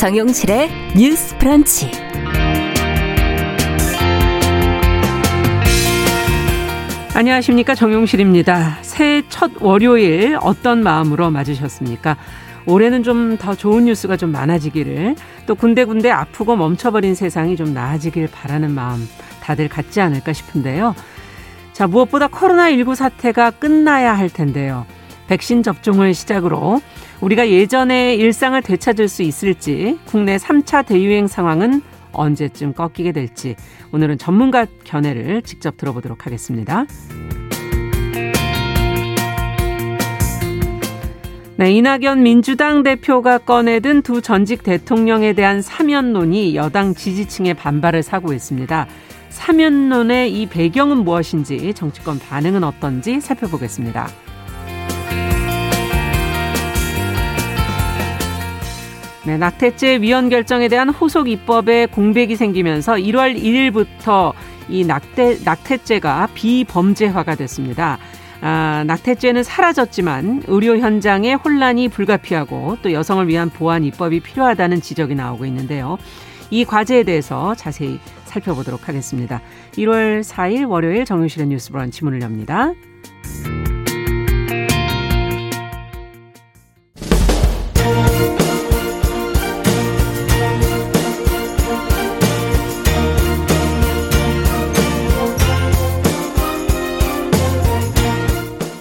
정용실의 뉴스 프런치. 안녕하십니까. 정용실입니다. 새해 첫 월요일 어떤 마음으로 맞으셨습니까? 올해는 좀 더 좋은 뉴스가 좀 많아지기를 또 군데군데 아프고 멈춰버린 세상이 좀 나아지길 바라는 마음 다들 갖지 않을까 싶은데요. 자, 무엇보다 코로나19 사태가 끝나야 할 텐데요. 백신 접종을 시작으로 우리가 예전의 일상을 되찾을 수 있을지 국내 3차 대유행 상황은 언제쯤 꺾이게 될지 오늘은 전문가 견해를 직접 들어보도록 하겠습니다. 네, 이낙연 민주당 대표가 꺼내든 두 전직 대통령에 대한 사면론이 여당 지지층의 반발을 사고 있습니다. 사면론의 이 배경은 무엇인지 정치권 반응은 어떤지 살펴보겠습니다. 네, 낙태죄 위헌 결정에 대한 후속 입법에 공백이 생기면서 1월 1일부터 이 낙태, 낙태죄가 비범죄화가 됐습니다. 아, 낙태죄는 사라졌지만 의료 현장의 혼란이 불가피하고 또 여성을 위한 보완 입법이 필요하다는 지적이 나오고 있는데요. 이 과제에 대해서 자세히 살펴보도록 하겠습니다. 1월 4일 월요일 정유실의 뉴스 브런치 문을 엽니다.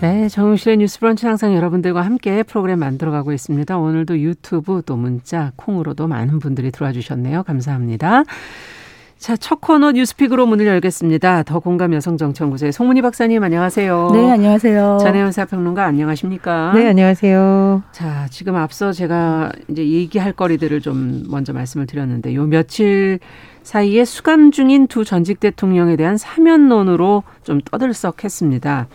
네, 정우실의 뉴스 브런치 항상 여러분들과 함께 프로그램 만들어가고 있습니다. 오늘도 유튜브 또 문자 콩으로도 많은 분들이 들어와 주셨네요. 감사합니다. 자, 첫 코너 뉴스픽으로 문을 열겠습니다. 더 공감 여성정치연구소의 송문희 박사님 안녕하세요. 네, 안녕하세요. 전혜연 사평론가 안녕하십니까? 네, 안녕하세요. 자, 지금 앞서 제가 이제 얘기할 거리들을 좀 먼저 말씀을 드렸는데 요 며칠 사이에 수감 중인 두 전직 대통령에 대한 사면론으로 좀 떠들썩했습니다.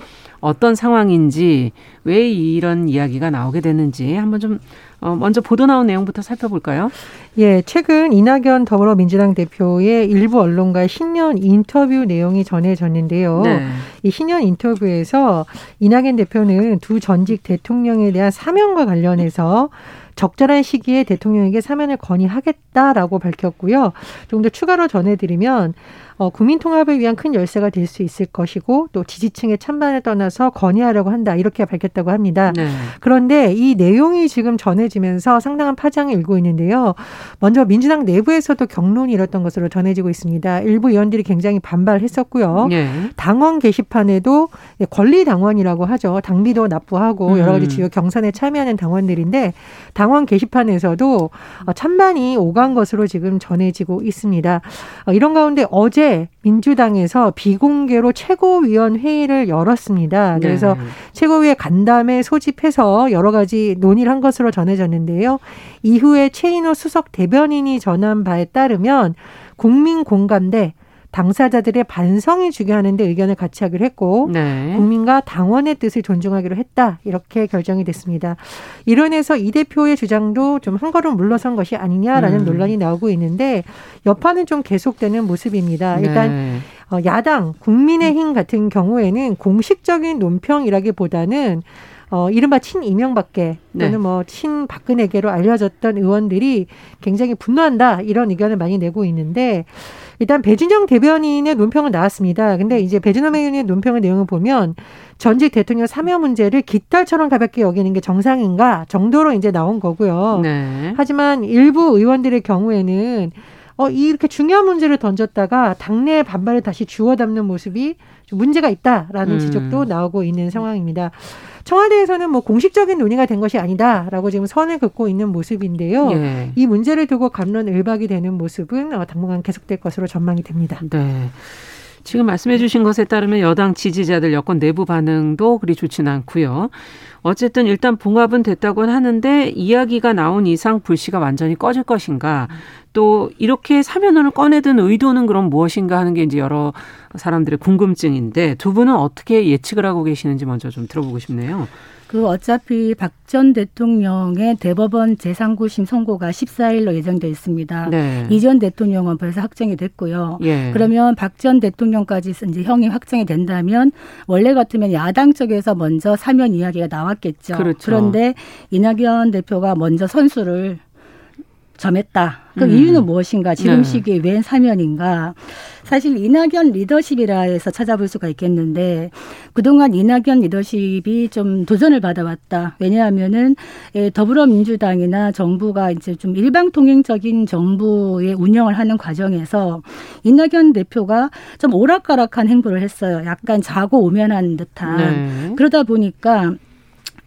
어떤 상황인지 왜 이런 이야기가 나오게 되는지 한번 좀 어, 먼저 보도 나온 내용부터 살펴볼까요? 예, 최근 이낙연 더불어민주당 대표의 일부 언론과의 신년 인터뷰 내용이 전해졌는데요. 네. 이 신년 인터뷰에서 이낙연 대표는 두 전직 대통령에 대한 사면과 관련해서 적절한 시기에 대통령에게 사면을 건의하겠다라고 밝혔고요. 좀 더 추가로 전해드리면 어, 국민 통합을 위한 큰 열쇠가 될 수 있을 것이고 또 지지층의 찬반을 떠나서 건의하려고 한다 이렇게 밝혔다고 합니다. 네. 그런데 이 내용이 지금 전해지면서 상당한 파장이 일고 있는데요. 먼저 민주당 내부에서도 경론이 일었던 것으로 전해지고 있습니다. 일부 의원들이 굉장히 반발했었고요. 네. 당원 게시판에도 권리 당원이라고 하죠. 당비도 납부하고 여러 가지 음. 주요 경선에 참여하는 당원들인데 당원 게시판에서도 찬반이 오간 것으로 지금 전해지고 있습니다. 어, 이런 가운데 어제 어제 민주당에서 비공개로 최고위원 회의를 열었습니다. 그래서 네. 최고위의 간담회 소집해서 여러 가지 논의를 한 것으로 전해졌는데요. 이후에 최인호 수석 대변인이 전한 바에 따르면 국민 공감대 당사자들의 반성이 중요하는데 의견을 같이 하기로 했고 네. 국민과 당원의 뜻을 존중하기로 했다 이렇게 결정이 됐습니다. 이론에서 이 대표의 주장도 좀 한 걸음 물러선 것이 아니냐라는 음. 논란이 나오고 있는데 여파는 좀 계속되는 모습입니다. 일단 네. 어, 야당 국민의힘 같은 경우에는 공식적인 논평이라기보다는 어, 이른바 친 이명밖에 또는 네. 뭐 친 박근혜계로 알려졌던 의원들이 굉장히 분노한다 이런 의견을 많이 내고 있는데 일단 배진영 대변인의 논평은 나왔습니다. 근데 이제 배진영 의원의 논평의 내용을 보면 전직 대통령 사면 문제를 깃털처럼 가볍게 여기는 게 정상인가 정도로 이제 나온 거고요. 네. 하지만 일부 의원들의 경우에는 어, 이렇게 중요한 문제를 던졌다가 당내 반발을 다시 주워 담는 모습이 좀 문제가 있다라는 음. 지적도 나오고 있는 상황입니다. 청와대에서는 뭐 공식적인 논의가 된 것이 아니다라고 지금 선을 긋고 있는 모습인데요. 예. 이 문제를 두고 감론 을박이 되는 모습은 어, 당분간 계속될 것으로 전망이 됩니다. 네. 지금 말씀해 주신 것에 따르면 여당 지지자들 여권 내부 반응도 그리 좋지는 않고요. 어쨌든 일단 봉합은 됐다고는 하는데 이야기가 나온 이상 불씨가 완전히 꺼질 것인가 또 이렇게 사면을 꺼내든 의도는 그럼 무엇인가 하는 게 이제 여러 사람들의 궁금증인데 두 분은 어떻게 예측을 하고 계시는지 먼저 좀 들어보고 싶네요. 그 어차피 박 전 대통령의 대법원 제3구심 선고가 14일로 예정돼 있습니다. 네. 이전 대통령은 벌써 확정이 됐고요. 예. 그러면 박 전 대통령까지 이제 형이 확정이 된다면 원래 같으면 야당 쪽에서 먼저 사면 이야기가 나왔겠죠. 그렇죠. 그런데 이낙연 대표가 먼저 선수를 점했다. 그 음. 이유는 무엇인가? 지금 네. 시기에 웬 사면인가? 사실 이낙연 리더십이라 해서 찾아볼 수가 있겠는데 그동안 이낙연 리더십이 좀 도전을 받아왔다. 왜냐하면은 예, 더불어민주당이나 정부가 이제 좀 일방통행적인 정부의 운영을 하는 과정에서 이낙연 대표가 좀 오락가락한 행보를 했어요. 약간 자고 오면한 듯한. 네. 그러다 보니까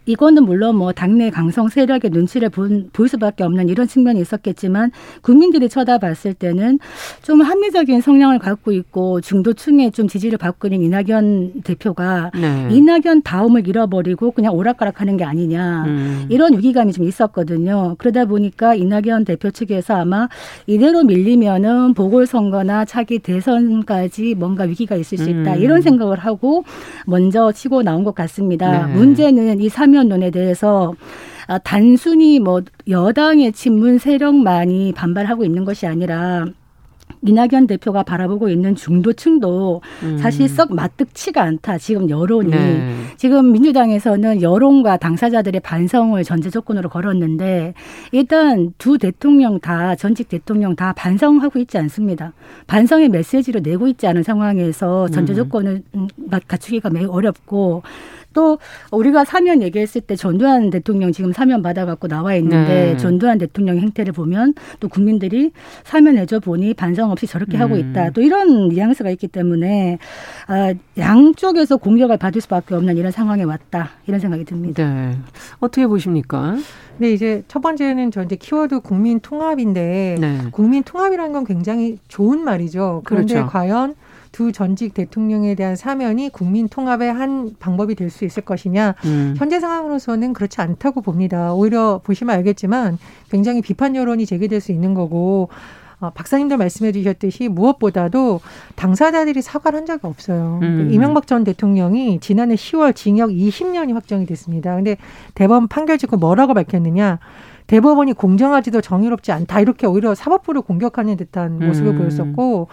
이거는 물론 뭐 당내 강성 세력의 눈치를 본, 볼 수밖에 없는 이런 측면이 있었겠지만 국민들이 쳐다봤을 때는 좀 합리적인 성향을 갖고 있고 중도층에 좀 지지를 받고 있는 이낙연 대표가 네. 이낙연 다음을 잃어버리고 그냥 오락가락하는 게 아니냐 음. 이런 위기감이 좀 있었거든요. 그러다 보니까 이낙연 대표 측에서 아마 이대로 밀리면은 보궐선거나 차기 대선까지 뭔가 위기가 있을 수 있다 음. 이런 생각을 하고 먼저 치고 나온 것 같습니다. 네. 문제는 이 사면 사면론에 대해서 아, 단순히 뭐 여당의 친문 세력만이 반발하고 있는 것이 아니라 이낙연 대표가 바라보고 있는 중도층도 음. 사실 썩 마뜩치가 않다. 지금 여론이 네. 지금 민주당에서는 여론과 당사자들의 반성을 전제 조건으로 걸었는데 일단 두 대통령 다 전직 대통령 다 반성하고 있지 않습니다. 반성의 메시지를 내고 있지 않은 상황에서 전제 음. 조건을 음, 갖추기가 매우 어렵고 또 우리가 사면 얘기했을 때 전두환 대통령 지금 사면 받아갖고 나와 있는데 네. 전두환 대통령 행태를 보면 또 국민들이 사면 해줘 보니 반성 없이 저렇게 음. 하고 있다. 또 이런 뉘앙스가 있기 때문에 아, 양쪽에서 공격을 받을 수밖에 없는 이런 상황에 왔다. 이런 생각이 듭니다. 네. 어떻게 보십니까? 네, 이제 첫 번째는 저 이제 키워드 국민 통합인데 네. 국민 통합이라는 건 굉장히 좋은 말이죠. 그런데 그렇죠. 과연 두 전직 대통령에 대한 사면이 국민 통합의 한 방법이 될 수 있을 것이냐. 음. 현재 상황으로서는 그렇지 않다고 봅니다. 오히려 보시면 알겠지만 굉장히 비판 여론이 제기될 수 있는 거고 어, 박사님도 말씀해 주셨듯이 무엇보다도 당사자들이 사과를 한 적이 없어요. 음. 이명박 전 대통령이 지난해 10월 징역 20년이 확정이 됐습니다. 근데 대법원 판결 짓고 뭐라고 밝혔느냐. 대법원이 공정하지도 정의롭지 않다. 이렇게 오히려 사법부를 공격하는 듯한 모습을 음. 보였었고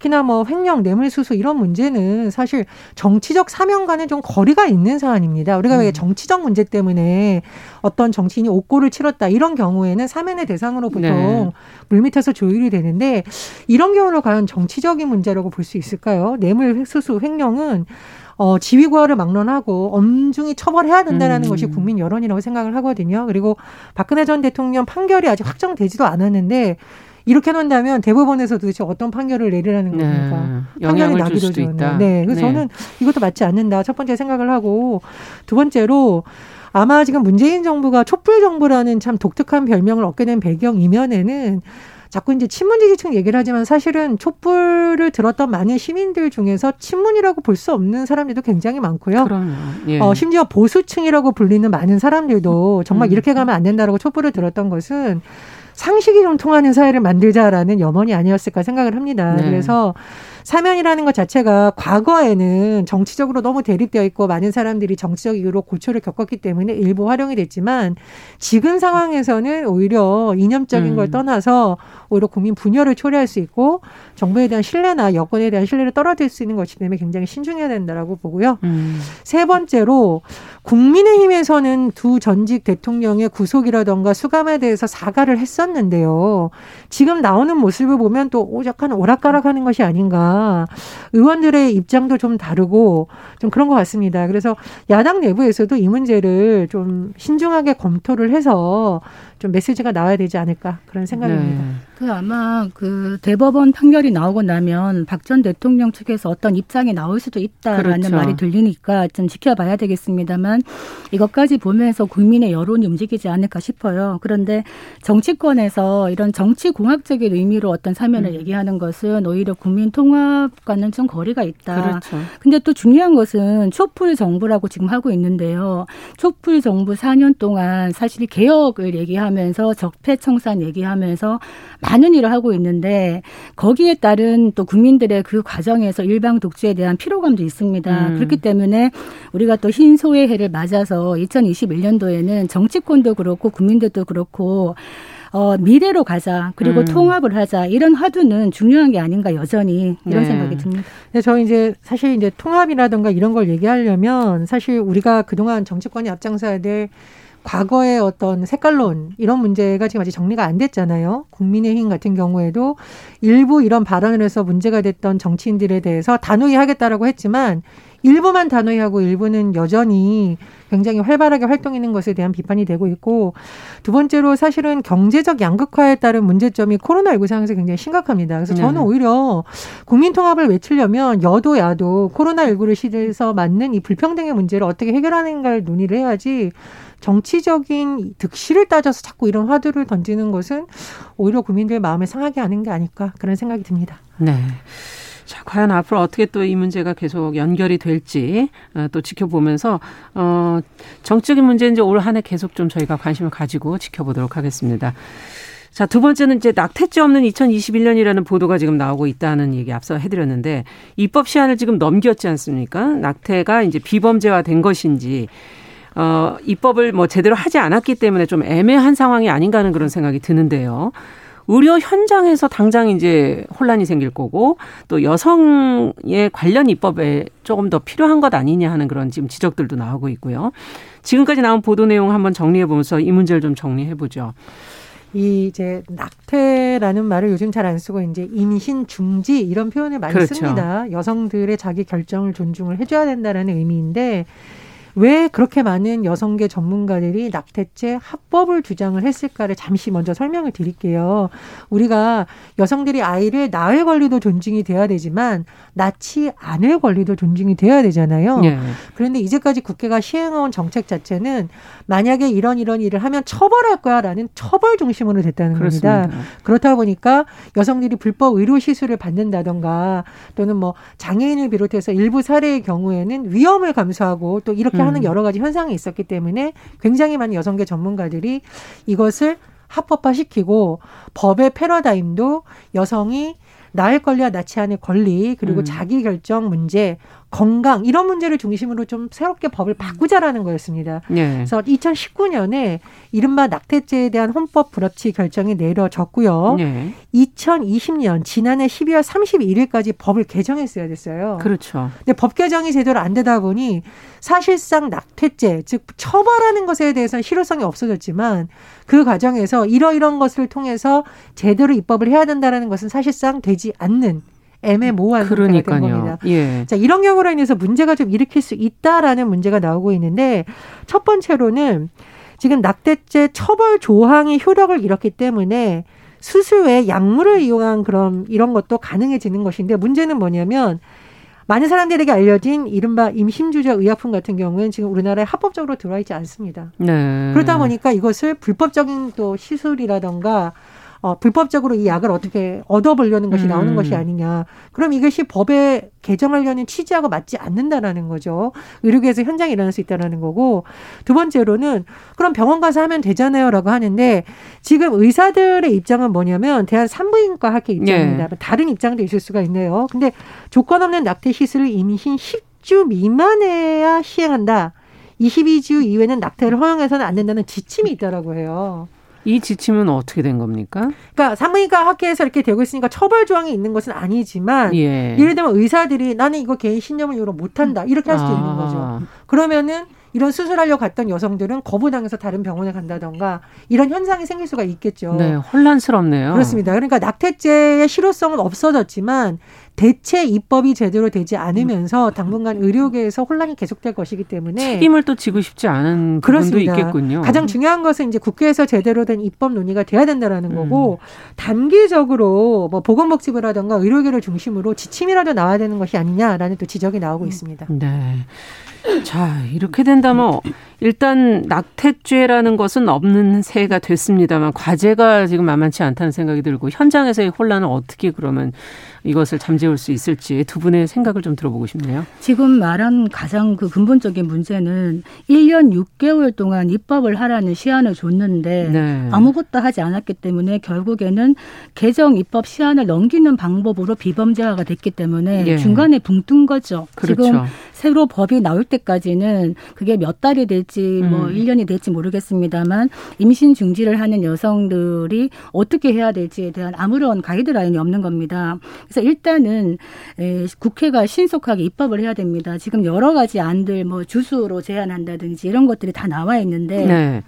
특히나 뭐 횡령, 뇌물수수 이런 문제는 사실 정치적 사명과는 좀 거리가 있는 사안입니다. 우리가 음. 왜 정치적 문제 때문에 어떤 정치인이 옥고를 치렀다 이런 경우에는 사면의 대상으로 보통 네. 물밑에서 조율이 되는데 이런 경우를 과연 정치적인 문제라고 볼 수 있을까요? 뇌물 수수 횡령은 어, 지위고하를 막론하고 엄중히 처벌해야 된다는 음. 것이 국민 여론이라고 생각을 하거든요. 그리고 박근혜 전 대통령 판결이 아직 확정되지도 않았는데 이렇게 놓는다면 대법원에서 도대체 어떤 판결을 내리라는 네. 겁니까? 네. 판결이 나기도 전에. 네. 그래서 네. 저는 이것도 맞지 않는다. 첫 번째 생각을 하고 두 번째로 아마 지금 문재인 정부가 촛불 정부라는 참 독특한 별명을 얻게 된 배경 이면에는 자꾸 이제 친문 지지층 얘기를 하지만 사실은 촛불을 들었던 많은 시민들 중에서 친문이라고 볼 수 없는 사람들도 굉장히 많고요. 예. 어, 심지어 보수층이라고 불리는 많은 사람들도 정말 음. 이렇게 가면 안 된다라고 촛불을 들었던 것은 상식이 좀 통하는 사회를 만들자라는 염원이 아니었을까 생각을 합니다. 네. 그래서 사면이라는 것 자체가 과거에는 정치적으로 너무 대립되어 있고 많은 사람들이 정치적 이유로 고초를 겪었기 때문에 일부 활용이 됐지만 지금 상황에서는 오히려 이념적인 음. 걸 떠나서 오히려 국민 분열을 초래할 수 있고 정부에 대한 신뢰나 여권에 대한 신뢰를 떨어질 수 있는 것이기 때문에 굉장히 신중해야 된다라고 보고요. 음. 세 번째로 국민의힘에서는 두 전직 대통령의 구속이라던가 수감에 대해서 사과를 했었는데요. 지금 나오는 모습을 보면 또 약간 오락가락하는 것이 아닌가. 의원들의 입장도 좀 다르고 좀 그런 것 같습니다. 그래서 야당 내부에서도 이 문제를 좀 신중하게 검토를 해서 좀 메시지가 나와야 되지 않을까 그런 생각입니다. 네. 그 아마 그 대법원 판결이 나오고 나면 박 전 대통령 측에서 어떤 입장이 나올 수도 있다라는 그렇죠. 말이 들리니까 좀 지켜봐야 되겠습니다만 이것까지 보면서 국민의 여론이 움직이지 않을까 싶어요. 그런데 정치권에서 이런 정치 공학적인 의미로 어떤 사면을 음. 얘기하는 것은 오히려 국민 통합과는 좀 거리가 있다. 그렇죠. 근데 또 중요한 것은 촛불 정부라고 지금 하고 있는데요. 촛불 정부 4년 동안 사실 개혁을 얘기하 면서 적폐청산 얘기하면서 많은 일을 하고 있는데 거기에 따른 또 국민들의 그 과정에서 일방 독주에 대한 피로감도 있습니다. 음. 그렇기 때문에 우리가 또 흰소의 해를 맞아서 2021년도에는 정치권도 그렇고 국민들도 그렇고 어, 미래로 가자 그리고 음. 통합을 하자 이런 화두는 중요한 게 아닌가 여전히 이런 네. 생각이 듭니다. 네, 저 이제 사실 이제 통합이라든가 이런 걸 얘기하려면 사실 우리가 그동안 정치권이 앞장서야 될 과거의 어떤 색깔론 이런 문제가 지금 아직 정리가 안 됐잖아요. 국민의힘 같은 경우에도 일부 이런 발언을 해서 문제가 됐던 정치인들에 대해서 단호히 하겠다라고 했지만 일부만 단호히 하고 일부는 여전히 굉장히 활발하게 활동하는 것에 대한 비판이 되고 있고 두 번째로 사실은 경제적 양극화에 따른 문제점이 코로나19 상황에서 굉장히 심각합니다. 그래서 저는 네. 오히려 국민 통합을 외치려면 여도 야도 코로나19를 시대에서 맞는 이 불평등의 문제를 어떻게 해결하는가를 논의를 해야지 정치적인 득실을 따져서 자꾸 이런 화두를 던지는 것은 오히려 국민들 마음을 상하게 하는 게 아닐까 그런 생각이 듭니다. 네. 자, 과연 앞으로 어떻게 또 이 문제가 계속 연결이 될지 어, 또 지켜보면서 어 정적인 문제는 이제 올 한 해 계속 좀 저희가 관심을 가지고 지켜보도록 하겠습니다. 자, 두 번째는 이제 낙태죄 없는 2021년이라는 보도가 지금 나오고 있다는 얘기 앞서 해드렸는데 입법 시한을 지금 넘겼지 않습니까? 낙태가 이제 비범죄화 된 것인지 어, 입법을 뭐 제대로 하지 않았기 때문에 좀 애매한 상황이 아닌가 하는 그런 생각이 드는데요. 의료 현장에서 당장 이제 혼란이 생길 거고 또 여성의 관련 입법에 조금 더 필요한 것 아니냐 하는 그런 지금 지적들도 나오고 있고요. 지금까지 나온 보도 내용 한번 정리해 보면서 이 문제를 좀 정리해 보죠. 이 이제 낙태라는 말을 요즘 잘 안 쓰고 이제 임신 중지 이런 표현을 많이 그렇죠. 씁니다. 여성들의 자기 결정을 존중을 해줘야 된다라는 의미인데 왜 그렇게 많은 여성계 전문가들이 낙태죄 합법을 주장을 했을까를 잠시 먼저 설명을 드릴게요. 우리가 여성들이 아이를 낳을 권리도 존중이 돼야 되지만 낳지 않을 권리도 존중이 돼야 되잖아요. 네. 그런데 이제까지 국회가 시행해온 정책 자체는 만약에 이런 이런 일을 하면 처벌할 거야라는 처벌 중심으로 됐다는 그렇습니다. 겁니다. 그렇다 보니까 여성들이 불법 의료 시술을 받는다던가 또는 뭐 장애인을 비롯해서 일부 사례의 경우에는 위험을 감수하고 또 이렇게 음. 하는 여러 가지 현상이 있었기 때문에 굉장히 많은 여성계 전문가들이 이것을 합법화시키고 법의 패러다임도 여성이 낳을 권리와 낳지 않을 권리 그리고 음. 자기 결정 문제 건강 이런 문제를 중심으로 좀 새롭게 법을 바꾸자라는 거였습니다. 네. 그래서 2019년에 이른바 낙태죄에 대한 헌법 불합치 결정이 내려졌고요. 네. 2020년 지난해 12월 31일까지 법을 개정했어야 됐어요. 그렇죠. 근데 법 개정이 제대로 안 되다 보니 사실상 낙태죄 즉 처벌하는 것에 대해서는 실효성이 없어졌지만 그 과정에서 이러이런 것을 통해서 제대로 입법을 해야 된다라는 것은 사실상 되지 않는 애매모호한 상태가 된 겁니다. 예. 자, 이런 경우로 인해서 문제가 좀 일으킬 수 있다라는 문제가 나오고 있는데 첫 번째로는 지금 낙태죄 처벌 조항이 효력을 잃었기 때문에 수술 외에 약물을 이용한 그런 이런 것도 가능해지는 것인데 문제는 뭐냐면 많은 사람들에게 알려진 이른바 임신주저 의약품 같은 경우는 지금 우리나라에 합법적으로 들어와 있지 않습니다. 네. 그러다 보니까 이것을 불법적인 또 시술이라던가 어, 불법적으로 이 약을 어떻게 얻어보려는 것이 나오는 음. 것이 아니냐. 그럼 이것이 법에 개정하려는 취지하고 맞지 않는다라는 거죠. 의료계에서 현장에 일어날 수 있다라는 거고 두 번째로는 그럼 병원 가서 하면 되잖아요라고 하는데 지금 의사들의 입장은 뭐냐면 대한 산부인과 학회 입장입니다. 네. 다른 입장도 있을 수가 있네요. 근데 조건 없는 낙태 시술을 임신 10주 미만에야 시행한다. 22주 이후에는 낙태를 허용해서는 안 된다는 지침이 있다라고 해요. 이 지침은 어떻게 된 겁니까? 그러니까 산부인과 학회에서 이렇게 되고 있으니까 처벌 조항이 있는 것은 아니지만 예. 를 들면 의사들이 나는 이거 개인 신념을 이유로 못한다 이렇게 할 수도 아. 있는 거죠. 그러면은 이런 수술하려고 갔던 여성들은 거부당해서 다른 병원에 간다던가 이런 현상이 생길 수가 있겠죠. 네, 혼란스럽네요. 그렇습니다. 그러니까 낙태죄의 실효성은 없어졌지만 대체 입법이 제대로 되지 않으면서 당분간 의료계에서 혼란이 계속될 것이기 때문에 책임을 또 지고 싶지 않은. 부분도 있겠군요. 가장 중요한 것은 이제 국회에서 제대로 된 입법 논의가 돼야 된다라는 거고 음. 단기적으로 뭐 보건복지부라든가 의료계를 중심으로 지침이라도 나와야 되는 것이 아니냐라는 또 지적이 나오고 음. 있습니다. 네. 자, 이렇게 된다면 일단 낙태죄라는 것은 없는 새가 됐습니다만 과제가 지금 만만치 않다는 생각이 들고 현장에서의 혼란을 어떻게 그러면 이것을 잠재울 수 있을지 두 분의 생각을 좀 들어보고 싶네요. 지금 말한 가장 그 근본적인 문제는 1년 6개월 동안 입법을 하라는 시한을 줬는데 네. 아무것도 하지 않았기 때문에 결국에는 개정 입법 시한을 넘기는 방법으로 비범죄화가 됐기 때문에 예. 중간에 붕뜬 거죠. 그렇죠. 지금 새로 법이 나올 때까지는 그게 몇 달이 될지 뭐 음. 1년이 될지 모르겠습니다만 임신 중지를 하는 여성들이 어떻게 해야 될지에 대한 아무런 가이드라인이 없는 겁니다. 그래서 일단은 에, 국회가 신속하게 입법을 해야 됩니다. 지금 여러 가지 안들 뭐 주수로 제한한다든지 이런 것들이 다 나와 있는데 네.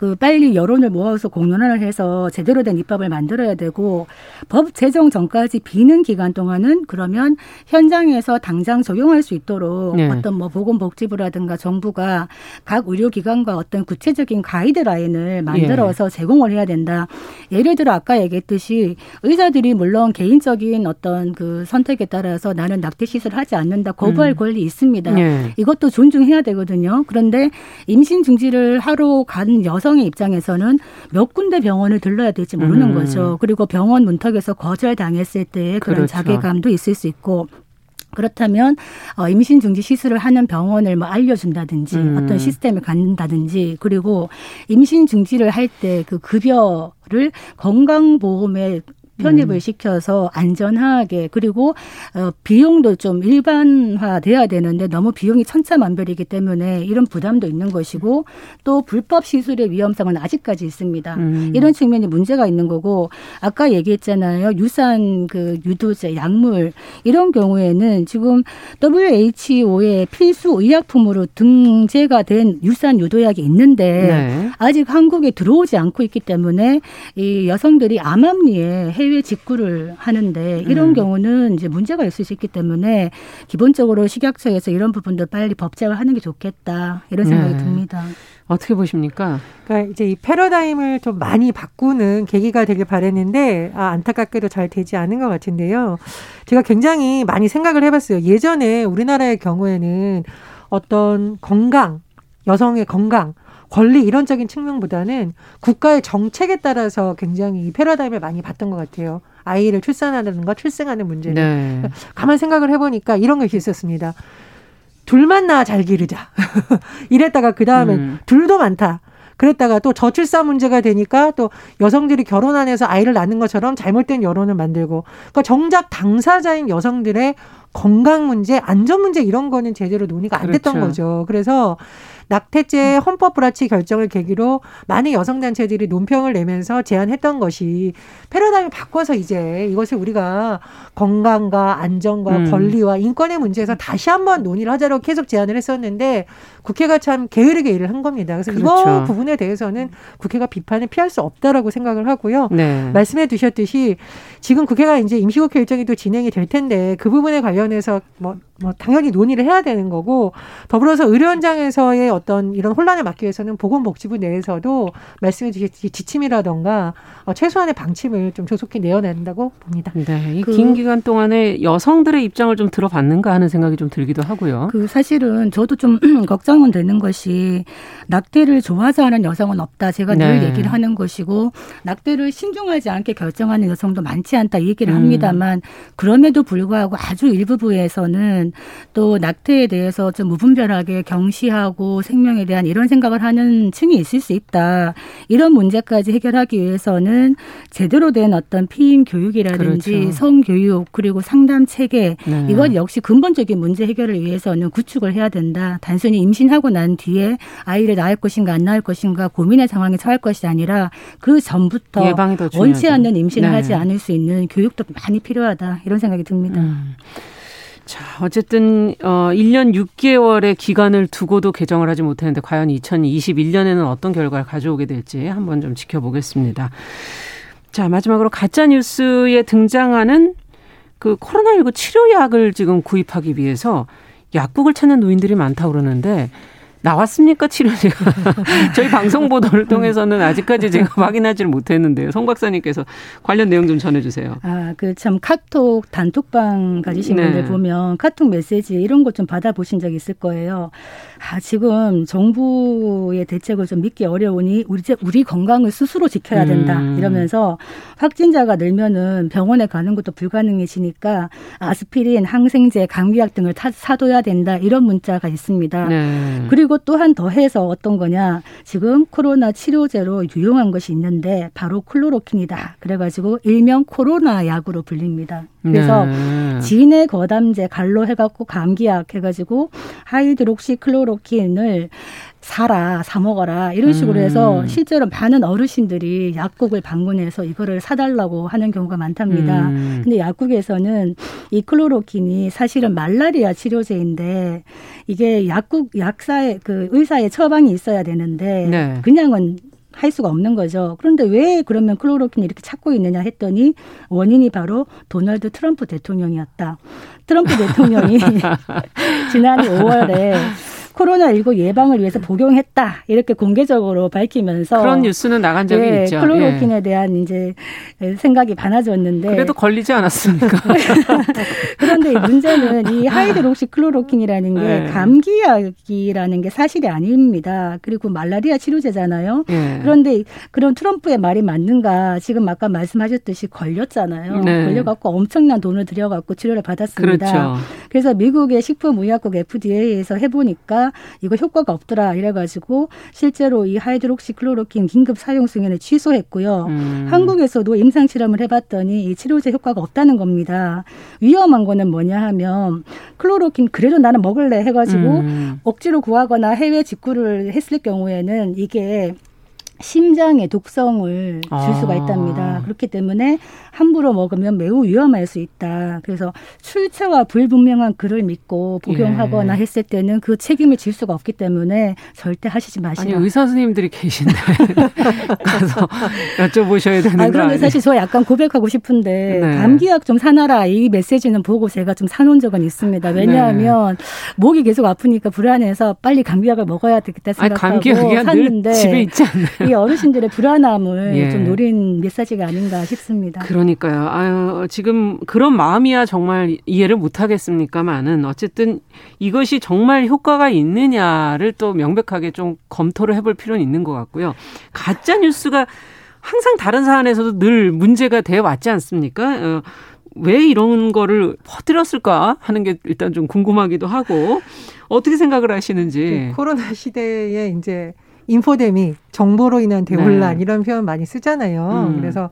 그 빨리 여론을 모아서 공론화를 해서 제대로 된 입법을 만들어야 되고 법 제정 전까지 비는 기간 동안은 그러면 현장에서 당장 적용할 수 있도록 네. 어떤 뭐 보건복지부라든가 정부가 각 의료기관과 어떤 구체적인 가이드라인을 만들어서 예. 제공을 해야 된다. 예를 들어 아까 얘기했듯이 의사들이 물론 개인적인 어떤 그 선택에 따라서 나는 낙태 시술을 하지 않는다 거부할 음. 권리 있습니다. 예. 이것도 존중해야 되거든요. 그런데 임신 중지를 하러 간 여성 여성의 입장에서는 몇 군데 병원을 들러야 될지 모르는 음. 거죠. 그리고 병원 문턱에서 거절당했을 때 그런 그렇죠. 자괴감도 있을 수 있고 그렇다면 어, 임신 중지 시술을 하는 병원을 뭐 알려준다든지 음. 어떤 시스템을 갖는다든지 그리고 임신 중지를 할 때 그 급여를 건강보험에 편입을 음. 시켜서 안전하게 그리고 어, 비용도 좀 일반화돼야 되는데 너무 비용이 천차만별이기 때문에 이런 부담도 있는 것이고 또 불법 시술의 위험성은 아직까지 있습니다. 음. 이런 측면이 문제가 있는 거고 아까 얘기했잖아요. 유산 그 유도제, 약물 이런 경우에는 지금 WHO의 필수 의약품으로 등재가 된 유산 유도약이 있는데 네. 아직 한국에 들어오지 않고 있기 때문에 이 여성들이 암암리에 해외 해외 직구를 하는데 이런 음. 경우는 이제 문제가 있을 수 있기 때문에 기본적으로 식약처에서 이런 부분도 빨리 법제화하는 게 좋겠다 이런 생각이 네. 듭니다. 어떻게 보십니까? 그러니까 이제 이 패러다임을 좀 많이 바꾸는 계기가 되길 바랬는데 아, 안타깝게도 잘 되지 않은 것 같은데요. 제가 굉장히 많이 생각을 해봤어요. 예전에 우리나라의 경우에는 어떤 건강, 여성의 건강 권리 이론적인 측면보다는 국가의 정책에 따라서 굉장히 패러다임을 많이 봤던 것 같아요. 아이를 출산하는 것, 출생하는 문제는. 네. 가만 생각을 해보니까 이런 것이 있었습니다. 둘만 낳아 잘 기르자. 이랬다가 그 다음에 음. 둘도 많다. 그랬다가 또 저출산 문제가 되니까 또 여성들이 결혼 안에서 아이를 낳는 것처럼 잘못된 여론을 만들고 그러니까 정작 당사자인 여성들의 건강 문제, 안전 문제 이런 거는 제대로 논의가 안 됐던 그렇죠. 거죠. 그래서 낙태죄 헌법 불합치 결정을 계기로 많은 여성 단체들이 논평을 내면서 제안했던 것이 패러다임을 바꿔서 이제 이것을 우리가 건강과 안전과 음. 권리와 인권의 문제에서 다시 한번 논의를 하자고 계속 제안을 했었는데 국회가 참 게으르게 일을 한 겁니다. 그래서 그렇죠. 이번 부분에 대해서는 국회가 비판을 피할 수 없다라고 생각을 하고요. 네. 말씀해 주셨듯이 지금 국회가 이제 임시국회 일정이 또 진행이 될 텐데 그 부분에 관련해서 뭐 뭐 당연히 논의를 해야 되는 거고 더불어서 의료 현장에서의 어떤 이런 혼란을 막기 위해서는 보건복지부 내에서도 말씀해 주셨듯이 지침이라던가 어, 최소한의 방침을 좀 조속히 내어야 된다고 봅니다. 네, 이긴 그, 기간 동안에 여성들의 입장을 좀 들어봤는가 하는 생각이 좀 들기도 하고요. 그 사실은 저도 좀 걱정 은 되는 것이 낙태를 좋아하지 않은 여성은 없다. 제가 늘 네. 얘기를 하는 것이고 낙태를 신중하지 않게 결정하는 여성도 많지 않다 이 얘기를 음. 합니다만 그럼에도 불구하고 아주 일부부에서는 또 낙태에 대해서 좀 무분별하게 경시하고 생명에 대한 이런 생각을 하는 층이 있을 수 있다. 이런 문제까지 해결하기 위해서는 제대로 된 어떤 피임 교육이라든지 그렇죠. 성교육 그리고 상담 체계 네. 이것 역시 근본적인 문제 해결을 위해서는 구축을 해야 된다. 단순히 임신 하고 난 뒤에 아이를 낳을 것인가 안 낳을 것인가 고민의 상황에 처할 것이 아니라 그 전부터 원치 않는 임신을 네. 하지 않을 수 있는 교육도 많이 필요하다. 이런 생각이 듭니다. 음. 자, 어쨌든 어 1년 6개월의 기간을 두고도 개정을 하지 못했는데 과연 2021년에는 어떤 결과를 가져오게 될지 한번 좀 지켜보겠습니다. 자, 마지막으로 가짜 뉴스에 등장하는 그 코로나19 치료약을 지금 구입하기 위해서 약국을 찾는 노인들이 많다고 그러는데 나왔습니까 치료제가? 저희 방송 보도를 통해서는 아직까지 제가 확인하지를 못했는데요. 송 박사님께서 관련 내용 좀 전해주세요. 아, 그 참 카톡 단톡방 가지신 네. 분들 보면 카톡 메시지 이런 것 좀 받아보신 적 있을 거예요. 아, 지금 정부의 대책을 좀 믿기 어려우니 우리 우리 건강을 스스로 지켜야 된다 음. 이러면서 확진자가 늘면은 병원에 가는 것도 불가능해지니까 아스피린, 항생제, 감기약 등을 타, 사둬야 된다 이런 문자가 있습니다. 네. 그리고 그리고 또한 더해서 어떤 거냐. 지금 코로나 치료제로 유용한 것이 있는데 바로 클로로킨이다. 그래가지고 일명 코로나 약으로 불립니다. 그래서 네. 진해 거담제 갈로 해갖고 감기약 해가지고 하이드록시 클로로킨을 사라, 사 먹어라 이런 식으로 해서 음. 실제로 많은 어르신들이 약국을 방문해서 이거를 사달라고 하는 경우가 많답니다. 음. 근데 약국에서는 이 클로로킨이 사실은 말라리아 치료제인데 이게 약국 약사의 그 의사의 처방이 있어야 되는데 네. 그냥은 할 수가 없는 거죠. 그런데 왜 그러면 클로로킨 이렇게 찾고 있느냐 했더니 원인이 바로 도널드 트럼프 대통령이었다. 트럼프 대통령이 지난 5월에 코로나19 예방을 위해서 복용했다. 이렇게 공개적으로 밝히면서 그런 뉴스는 나간 적이 예, 있죠. 클로로킨에 예. 대한 이제 생각이 많아졌는데 그래도 걸리지 않았습니까? 그런데 문제는 이 하이드록시 클로로킨이라는 게 예. 감기약이라는 게 사실이 아닙니다. 그리고 말라리아 치료제잖아요. 예. 그런데 그런 트럼프의 말이 맞는가? 지금 아까 말씀하셨듯이 걸렸잖아요. 네. 걸려갖고 엄청난 돈을 들여갖고 치료를 받았습니다. 그렇죠. 그래서 미국의 식품의약국 FDA에서 해보니까 이거 효과가 없더라 이래가지고 실제로 이 하이드록시클로로킨 긴급 사용 승인을 취소했고요. 음. 한국에서도 임상 실험을 해봤더니 이 치료제 효과가 없다는 겁니다. 위험한 거는 뭐냐 하면 클로로킨 그래도 나는 먹을래 해가지고 음. 억지로 구하거나 해외 직구를 했을 경우에는 이게 심장에 독성을 줄 수가 아. 있답니다. 그렇기 때문에 함부로 먹으면 매우 위험할 수 있다. 그래서 출처와 불분명한 글을 믿고 복용하거나 예. 했을 때는 그 책임을 질 수가 없기 때문에 절대 하시지 마시라. 아니 의사 선생님들이 계신데 가서 여쭤보셔야 되는 아, 그런데 사실 저 약간 고백하고 싶은데 네. 감기약 좀 사놔라 이 메시지는 보고 제가 좀 사놓은 적은 있습니다. 왜냐하면 네. 목이 계속 아프니까 불안해서 빨리 감기약을 먹어야 되겠다 생각하고 아니, 샀는데 집에 있지 않나요? 이 어르신들의 불안함을 예. 좀 노린 메시지가 아닌가 싶습니다. 그러니까요. 아유, 지금 그런 마음이야 정말 이해를 못 하겠습니까만은 어쨌든 이것이 정말 효과가 있느냐를 또 명백하게 좀 검토를 해볼 필요는 있는 것 같고요. 가짜 뉴스가 항상 다른 사안에서도 늘 문제가 돼 왔지 않습니까? 어, 왜 이런 거를 퍼뜨렸을까 하는 게 일단 좀 궁금하기도 하고 어떻게 생각을 하시는지. 그 코로나 시대에 이제 인포데믹 정보로 인한 대혼란 네. 이런 표현 많이 쓰잖아요. 음. 그래서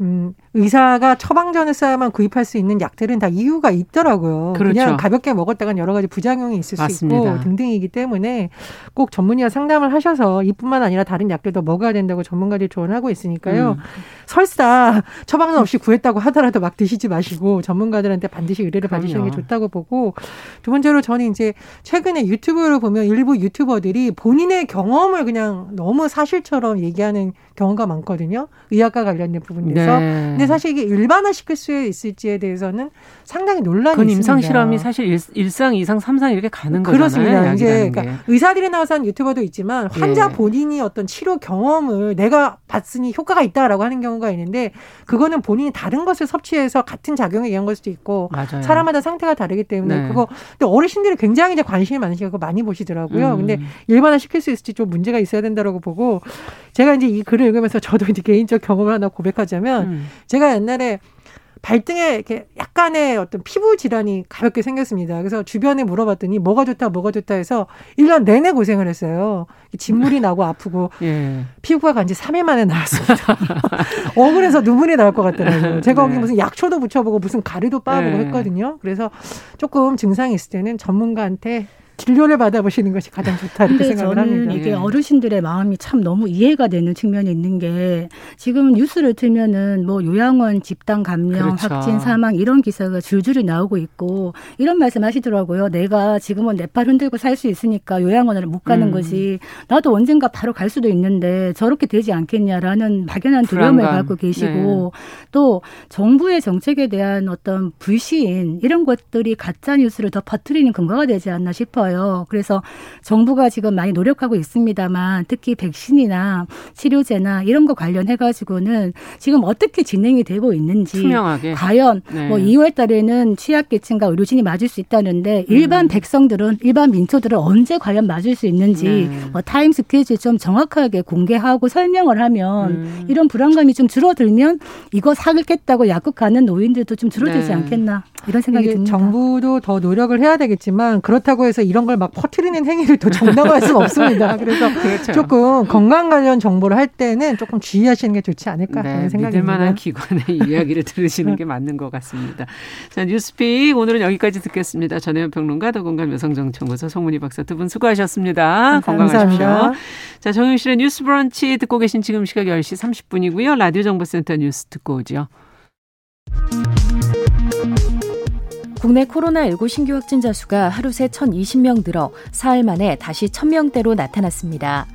음, 의사가 처방전을 써야만 구입할 수 있는 약들은 다 이유가 있더라고요. 그렇죠. 그냥 가볍게 먹었다간 여러 가지 부작용이 있을 맞습니다. 수 있고 등등이기 때문에 꼭 전문의와 상담을 하셔서 이뿐만 아니라 다른 약들도 먹어야 된다고 전문가들이 조언하고 있으니까요. 음. 설사 처방전 없이 구했다고 하더라도 막 드시지 마시고 전문가들한테 반드시 의뢰를 그럼요. 받으시는 게 좋다고 보고 두 번째로 저는 이제 최근에 유튜브를 보면 일부 유튜버들이 본인의 경험을 그냥 너무 사실처럼 얘기하는 경우가 많거든요. 의학과 관련된 부분에서. 네. 근데 사실 이게 일반화 시킬 수 있을지에 대해서는 상당히 논란이 있습니다. 임상 실험이 사실 일, 상 이상, 삼상 이렇게 가는 거잖아요. 그렇습니다. 이제 그러니까 의사들이 나와서 한 유튜버도 있지만 환자 예. 본인이 어떤 치료 경험을 내가 봤으니 효과가 있다라고 하는 경우가 있는데 그거는 본인이 다른 것을 섭취해서 같은 작용에 의한 걸 수도 있고 맞아요. 사람마다 상태가 다르기 때문에 네. 그거 근데 어르신들이 굉장히 이제 관심이 많으시고 많이 보시더라고요. 음. 근데 일반화 시킬 수 있을지 좀 문제가 있어야 된다라고 보고 제가 이제 이 글을 읽으면서 저도 이제 개인적 경험을 하나 고백하자면 음. 제가 옛날에 발등에 이렇게 약간의 어떤 피부 질환이 가볍게 생겼습니다. 그래서 주변에 물어봤더니 뭐가 좋다, 뭐가 좋다 해서 1년 내내 고생을 했어요. 진물이 나고 아프고 예. 피부가 간지 3일 만에 나왔습니다. 억울해서 눈물이 나올 것 같더라고요. 제가 네. 거기 무슨 약초도 붙여보고 무슨 가루도 빻아보고 네. 했거든요. 그래서 조금 증상이 있을 때는 전문가한테 진료를 받아보시는 것이 가장 좋다 이렇게 생각을 합니다. 이게 네. 어르신들의 마음이 참 너무 이해가 되는 측면이 있는 게 지금 뉴스를 틀면은 뭐 요양원 집단 감염, 그렇죠. 확진 사망 이런 기사가 줄줄이 나오고 있고 이런 말씀하시더라고요. 내가 지금은 내 팔 흔들고 살 수 있으니까 요양원을 못 가는 음. 거지. 나도 언젠가 바로 갈 수도 있는데 저렇게 되지 않겠냐라는 막연한 두려움을 불안감. 갖고 계시고 네. 또 정부의 정책에 대한 어떤 불신 이런 것들이 가짜 뉴스를 더 퍼뜨리는 근거가 되지 않나 싶 어요. 그래서 정부가 지금 많이 노력하고 있습니다만 특히 백신이나 치료제나 이런 거 관련해 가지고는 지금 어떻게 진행이 되고 있는지 투명하게. 과연 네. 뭐 2월 달에는 취약계층과 의료진이 맞을 수 있다는데 일반 음. 백성들은 일반 민초들은 언제 과연 맞을 수 있는지 네. 뭐 타임 스케줄 좀 정확하게 공개하고 설명을 하면 음. 이런 불안감이 좀 줄어들면 이거 사겠다고 약국 가는 노인들도 좀 줄어들지 네. 않겠나 이런 생각이 듭니다. 정부도 더 노력을 해야 되겠지만 그렇다고 해서 이런 걸 막 퍼트리는 행위를 또 정당화할 수는 없습니다. 그래서 그렇죠. 조금 건강 관련 정보를 할 때는 조금 주의하시는 게 좋지 않을까 네, 하는 생각이 듭니다. 만한 기관의 이야기를 들으시는 게 맞는 것 같습니다. 자 뉴스픽 오늘은 여기까지 듣겠습니다. 전혜연 평론가 더공감 여성정청부서 송문희 박사 두 분 수고하셨습니다. 건강하십시오. 자 정용실의 뉴스 브런치 듣고 계신 지금 시각 10시 30분이고요. 라디오 정보센터 뉴스 듣고 오죠. 국내 코로나19 신규 확진자 수가 하루 새 1,020명 늘어 사흘 만에 다시 1,000명대로 나타났습니다.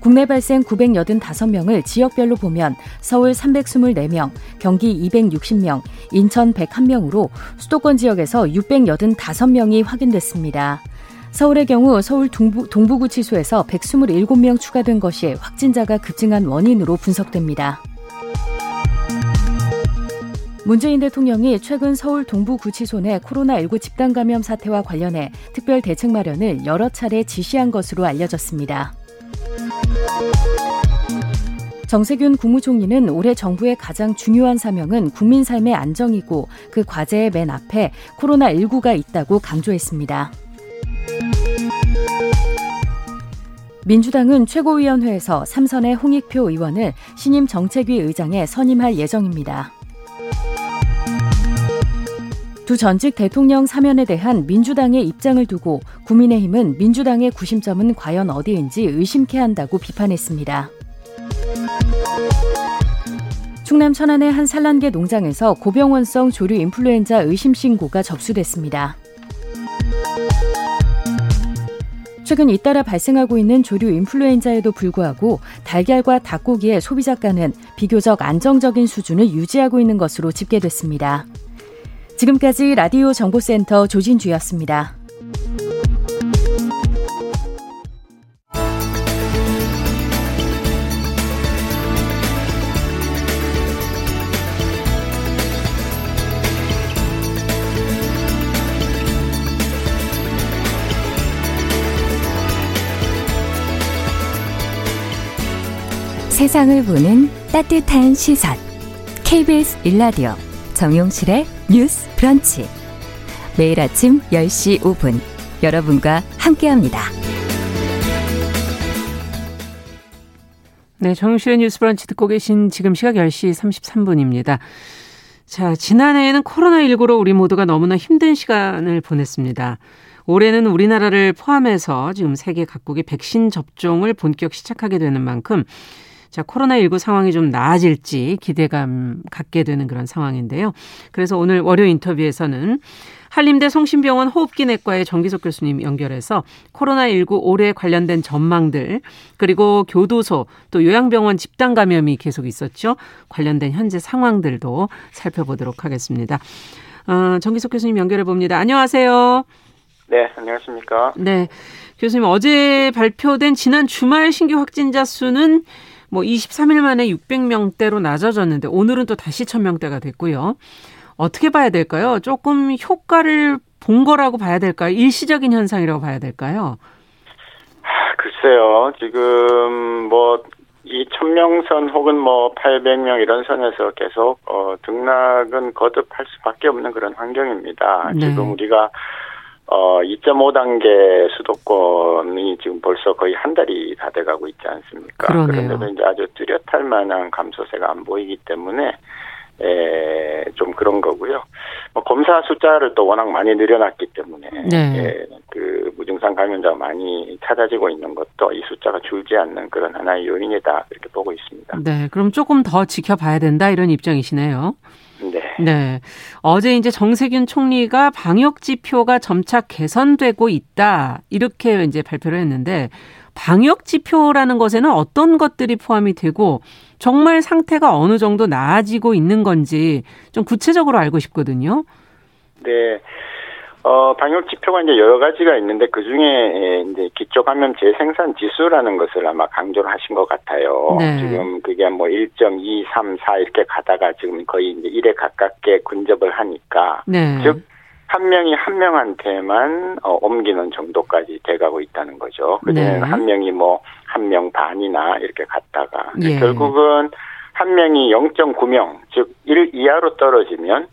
국내 발생 985명을 지역별로 보면 서울 324명, 경기 260명, 인천 101명으로 수도권 지역에서 685명이 확인됐습니다. 서울의 경우 서울 동부, 동부구치소에서 127명 추가된 것이 확진자가 급증한 원인으로 분석됩니다. 문재인 대통령이 최근 서울 동부구치소 내 코로나19 집단 감염 사태와 관련해 특별 대책 마련을 여러 차례 지시한 것으로 알려졌습니다. 정세균 국무총리는 올해 정부의 가장 중요한 사명은 국민 삶의 안정이고 그 과제의 맨 앞에 코로나19가 있다고 강조했습니다. 민주당은 최고위원회에서 삼선의 홍익표 의원을 신임 정책위 의장에 선임할 예정입니다. 두 전직 대통령 사면에 대한 민주당의 입장을 두고 국민의힘은 민주당의 구심점은 과연 어디인지 의심케 한다고 비판했습니다. 충남 천안의 한 산란계 농장에서 고병원성 조류 인플루엔자 의심 신고가 접수됐습니다. 최근 잇따라 발생하고 있는 조류 인플루엔자에도 불구하고 달걀과 닭고기의 소비자 가는 비교적 안정적인 수준을 유지하고 있는 것으로 집계됐습니다. 지금까지 라디오 정보센터 조진주였습니다. 세상을 보는 따뜻한 시선 KBS 일라디오 정용실의 뉴스 브런치. 매일 아침 10시 5분 여러분과 함께합니다. 네, 정용실의 뉴스 브런치 듣고 계신 지금 시각 10시 33분입니다. 자, 지난해에는 코로나19로 우리 모두가 너무나 힘든 시간을 보냈습니다. 올해는 우리나라를 포함해서 지금 세계 각국의 백신 접종을 본격 시작하게 되는 만큼 자, 코로나19 상황이 좀 나아질지 기대감 갖게 되는 그런 상황인데요. 그래서 오늘 월요 인터뷰에서는 한림대 성심병원 호흡기내과의 정기석 교수님 연결해서 코로나19 올해 관련된 전망들 그리고 교도소 또 요양병원 집단 감염이 계속 있었죠. 관련된 현재 상황들도 살펴보도록 하겠습니다. 어, 정기석 교수님 연결해 봅니다. 안녕하세요. 네, 안녕하십니까. 네. 교수님 어제 발표된 지난 주말 신규 확진자 수는 뭐 23일 만에 600명대로 낮아졌는데 오늘은 또 다시 1000명대가 됐고요. 어떻게 봐야 될까요? 조금 효과를 본 거라고 봐야 될까요? 일시적인 현상이라고 봐야 될까요? 글쎄요. 지금 뭐 이 천명선 혹은 뭐 800명 이런 선에서 계속 어 등락은 거듭할 수밖에 없는 그런 환경입니다. 네. 지금 우리가 어, 2.5단계 수도권이 지금 벌써 거의 한 달이 다 돼가고 있지 않습니까? 그러네요. 그런데도 이제 아주 뚜렷할 만한 감소세가 안 보이기 때문에 에, 좀 그런 거고요. 뭐 검사 숫자를 또 워낙 많이 늘려놨기 때문에 네. 에, 그 무증상 감염자가 많이 찾아지고 있는 것도 이 숫자가 줄지 않는 그런 하나의 요인이다 이렇게 보고 있습니다. 네, 그럼 조금 더 지켜봐야 된다 이런 입장이시네요. 네. 네. 어제 이제 정세균 총리가 방역 지표가 점차 개선되고 있다 이렇게 이제 발표를 했는데 방역 지표라는 것에는 어떤 것들이 포함이 되고 정말 상태가 어느 정도 나아지고 있는 건지 좀 구체적으로 알고 싶거든요. 네. 어, 방역 지표가 이제 여러 가지가 있는데 그 중에 이제 기초 감염 재생산 지수라는 것을 아마 강조를 하신 것 같아요. 네. 지금 그게 뭐 1.2, 3, 4 이렇게 가다가 지금 거의 이제 1에 가깝게 근접을 하니까. 네. 즉, 한 명이 한 명한테만 어, 옮기는 정도까지 돼가고 있다는 거죠. 그전에는 네. 한 명이 뭐 한 명 반이나 이렇게 갔다가 예. 결국은 한 명이 0.9명 즉 1 이하로 떨어지면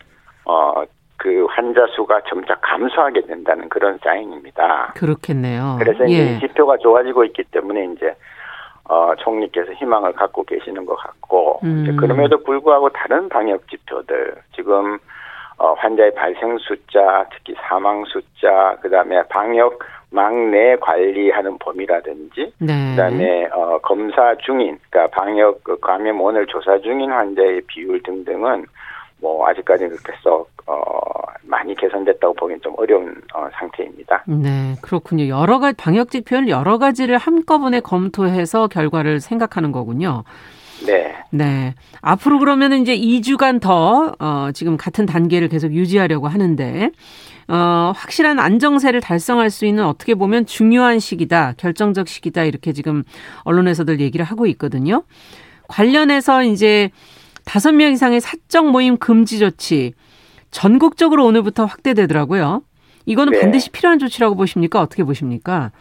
어 그 환자 수가 점차 감소하게 된다는 그런 사인입니다. 그렇겠네요. 그래서 이제 예. 지표가 좋아지고 있기 때문에 이제 어, 총리께서 희망을 갖고 계시는 것 같고 음. 그럼에도 불구하고 다른 방역 지표들 지금 어, 환자의 발생 숫자, 특히 사망 숫자, 그다음에 방역 망내 관리하는 범위라든지, 네. 그다음에 어, 검사 중인, 그러니까 방역 그 감염원을 조사 중인 환자의 비율 등등은 뭐 아직까지는 그렇게 썩 어, 많이 개선됐다고 보기엔 좀 어려운 어, 상태입니다. 네, 그렇군요. 여러 가지 방역 지표를 여러 가지를 한꺼번에 검토해서 결과를 생각하는 거군요. 네. 네. 앞으로 그러면 이제 2주간 더 어, 지금 같은 단계를 계속 유지하려고 하는데 어, 확실한 안정세를 달성할 수 있는 어떻게 보면 중요한 시기다, 결정적 시기다 이렇게 지금 언론에서들 얘기를 하고 있거든요. 관련해서 이제 다섯 명 이상의 사적 모임 금지 조치 전국적으로 오늘부터 확대되더라고요. 이거는 네. 반드시 필요한 조치라고 보십니까? 어떻게 보십니까?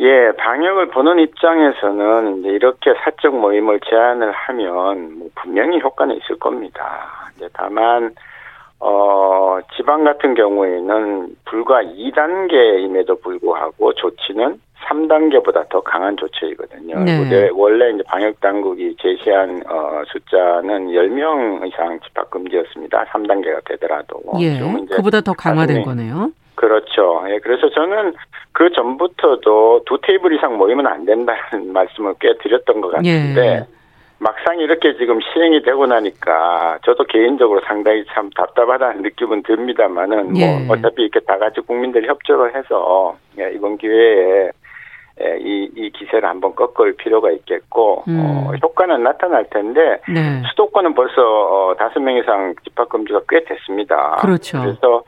예, 방역을 보는 입장에서는 이제 이렇게 사적 모임을 제한을 하면 뭐 분명히 효과는 있을 겁니다. 이제 다만 어 지방 같은 경우에는 불과 2단계임에도 불구하고 조치는 3단계보다 더 강한 조치이거든요. 네. 원래 이제 방역 당국이 제시한 어, 숫자는 10명 이상 집합 금지였습니다. 3단계가 되더라도. 예. 그보다 더 강화된 거네요. 그렇죠. 예, 그래서 저는 그 전부터도 두 테이블 이상 모이면 안 된다는 말씀을 꽤 드렸던 것 같은데 예. 막상 이렇게 지금 시행이 되고 나니까 저도 개인적으로 상당히 참 답답하다는 느낌은 듭니다만은 뭐 예. 뭐 어차피 이렇게 다 같이 국민들이 협조를 해서 예, 이번 기회에 예, 이, 이 기세를 한번 꺾을 필요가 있겠고, 음. 어, 효과는 나타날 텐데, 네. 수도권은 벌써 어, 다섯 명 이상 집합 금지가 꽤 됐습니다. 그렇죠. 그래서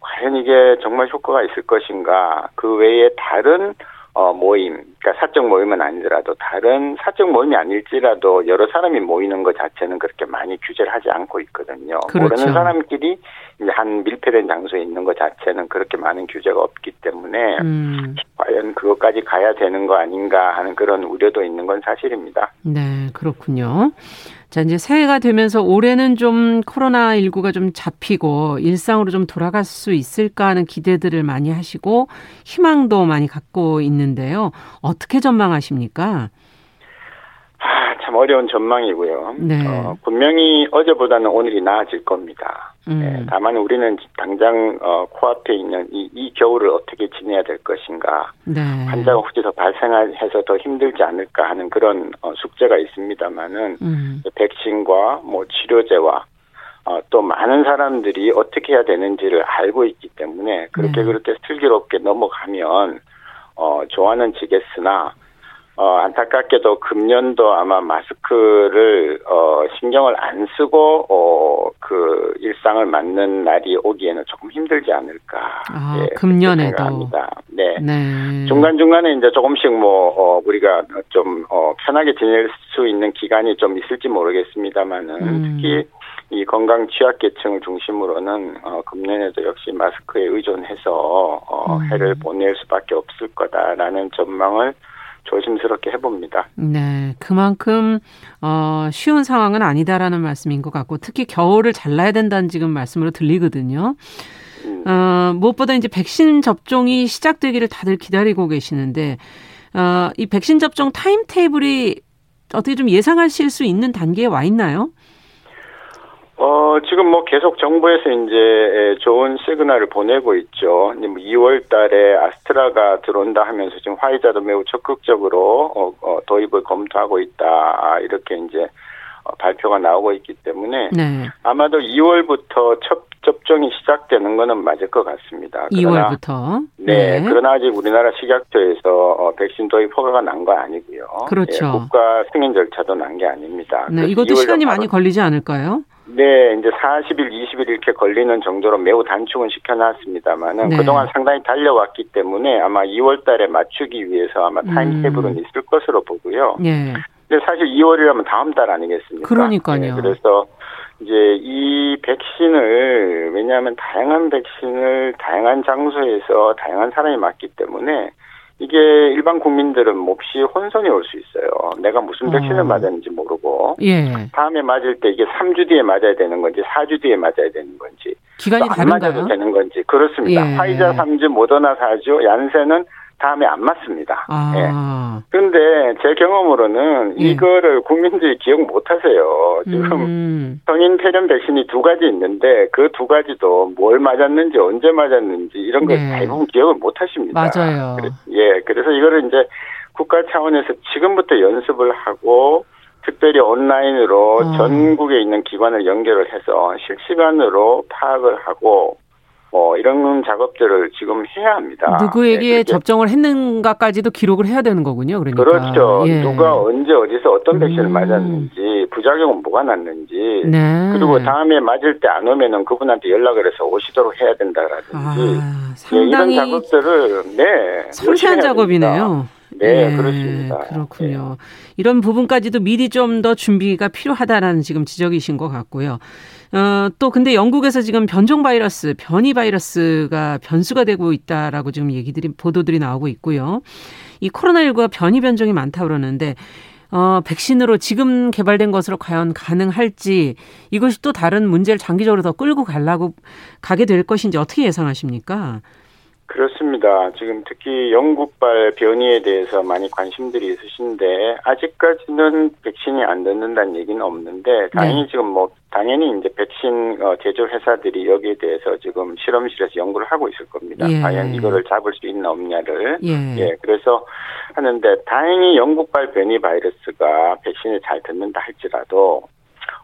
과연 이게 정말 효과가 있을 것인가, 그 외에 다른 어, 모임, 그러니까 사적 모임은 아니더라도 다른 사적 모임이 아닐지라도 여러 사람이 모이는 것 자체는 그렇게 많이 규제를 하지 않고 있거든요. 그렇죠. 모르는 사람끼리 이제 한 밀폐된 장소에 있는 것 자체는 그렇게 많은 규제가 없기 때문에 음. 과연 그것까지 가야 되는 거 아닌가 하는 그런 우려도 있는 건 사실입니다. 네, 그렇군요. 자, 이제 새해가 되면서 올해는 좀 코로나19가 좀 잡히고 일상으로 좀 돌아갈 수 있을까 하는 기대들을 많이 하시고 희망도 많이 갖고 있는데요. 어떻게 전망하십니까? 아, 참 어려운 전망이고요. 네. 어, 분명히 어제보다는 오늘이 나아질 겁니다. 음. 네, 다만 우리는 당장 어, 코앞에 있는 이, 이 겨울을 어떻게 지내야 될 것인가. 네. 환자가 혹시 더 발생해서 더 힘들지 않을까 하는 그런 어, 숙제가 있습니다만은 음. 백신과 뭐 치료제와 어, 또 많은 사람들이 어떻게 해야 되는지를 알고 있기 때문에 그렇게 네. 그렇게 슬기롭게 넘어가면 어, 좋아는 지겠으나 어, 안타깝게도 금년도 아마 마스크를 어, 신경을 안 쓰고 어, 그 일상을 맞는 날이 오기에는 조금 힘들지 않을까. 아, 예, 금년에도. 생각합니다. 네. 네. 중간 중간에 이제 조금씩 뭐 어, 우리가 좀 어, 편하게 지낼 수 있는 기간이 좀 있을지 모르겠습니다만은 음. 특히 이 건강 취약계층을 중심으로는 어, 금년에도 역시 마스크에 의존해서 어, 음. 해를 보낼 수밖에 없을 거다라는 전망을 조심스럽게 해봅니다. 네, 그만큼 어, 쉬운 상황은 아니다라는 말씀인 것 같고 특히 겨울을 잘라야 된다는 지금 말씀으로 들리거든요. 음. 어, 무엇보다 이제 백신 접종이 시작되기를 다들 기다리고 계시는데 어, 이 백신 접종 타임 테이블이 어떻게 좀 예상하실 수 있는 단계에 와 있나요? 어, 지금 뭐 계속 정부에서 이제 좋은 시그널을 보내고 있죠. 2월 뭐 달에 아스트라가 들어온다 하면서 지금 화이자도 매우 적극적으로 어, 어, 도입을 검토하고 있다. 이렇게 이제 어, 발표가 나오고 있기 때문에 네. 아마도 2월부터 첫 접종이 시작되는 거는 맞을 것 같습니다. 2월부터. 네, 네. 그러나 아직 우리나라 식약처에서 어, 백신 도입 허가가 난 거 아니고요. 그렇죠. 예, 국가 승인 절차도 난 게 아닙니다. 네, 이것도 시간이 많이 걸리지 않을까요? 네, 이제 40일, 20일 이렇게 걸리는 정도로 매우 단축은 시켜놨습니다만은 네. 그동안 상당히 달려왔기 때문에 아마 2월 달에 맞추기 위해서 아마 타임테이블은 음. 있을 것으로 보고요. 네. 근데 사실 2월이라면 다음 달 아니겠습니까? 그러니까요. 네, 그래서 이제 이 백신을 왜냐하면 다양한 백신을 다양한 장소에서 다양한 사람이 맞기 때문에 이게 일반 국민들은 몹시 혼선이 올 수 있어요. 내가 무슨 어. 백신을 어. 맞았는지 모르고 예. 다음에 맞을 때 이게 3주 뒤에 맞아야 되는 건지 4주 뒤에 맞아야 되는 건지 기간이 다른가요? 맞아도 되는 건지 그렇습니다. 예. 화이자 3주, 모더나 4주, 얀센은 다음에 안 맞습니다. 아. 예. 그런데 제 경험으로는 예. 이거를 국민들이 기억 못 하세요. 지금 음. 성인 폐렴 백신이 두 가지 있는데 그 두 가지도 뭘 맞았는지 언제 맞았는지 이런 걸 네. 대부분 기억을 못 하십니다. 맞아요. 그래, 예. 그래서 이거를 이제 국가 차원에서 지금부터 연습을 하고 특별히 온라인으로 어. 전국에 있는 기관을 연결을 해서 실시간으로 파악을 하고 뭐 이런 작업들을 지금 해야 합니다. 누구에게 네, 접종을 했는가까지도 기록을 해야 되는 거군요. 그러니까 그렇죠. 예. 누가 언제 어디서 어떤 백신을 음. 맞았는지 부작용은 뭐가 났는지 네. 그리고 다음에 맞을 때 안 오면은 그분한테 연락을 해서 오시도록 해야 된다라든지 아, 상당히 네, 이런 작업들을 네 섬세한 작업이네요. 네, 예, 그렇습니다. 그렇군요. 예. 이런 부분까지도 미리 좀 더 준비가 필요하다라는 지금 지적이신 것 같고요. 어, 또 근데 영국에서 지금 변종 바이러스, 변이 바이러스가 변수가 되고 있다라고 지금 얘기들이 보도들이 나오고 있고요. 이 코로나19가 변이 변종이 많다 그러는데 어, 백신으로 지금 개발된 것으로 과연 가능할지 이것이 또 다른 문제를 장기적으로 더 끌고 가려고 가게 될 것인지 어떻게 예상하십니까? 그렇습니다. 지금 특히 영국발 변이에 대해서 많이 관심들이 있으신데 아직까지는 백신이 안 듣는다는 얘기는 없는데 다행히 네. 지금 뭐 당연히 이제 백신 어, 제조 회사들이 여기에 대해서 지금 실험실에서 연구를 하고 있을 겁니다. 예. 과연 이거를 잡을 수 있나 없냐를 예. 예. 그래서 하는데 다행히 영국발 변이 바이러스가 백신이 잘 듣는다 할지라도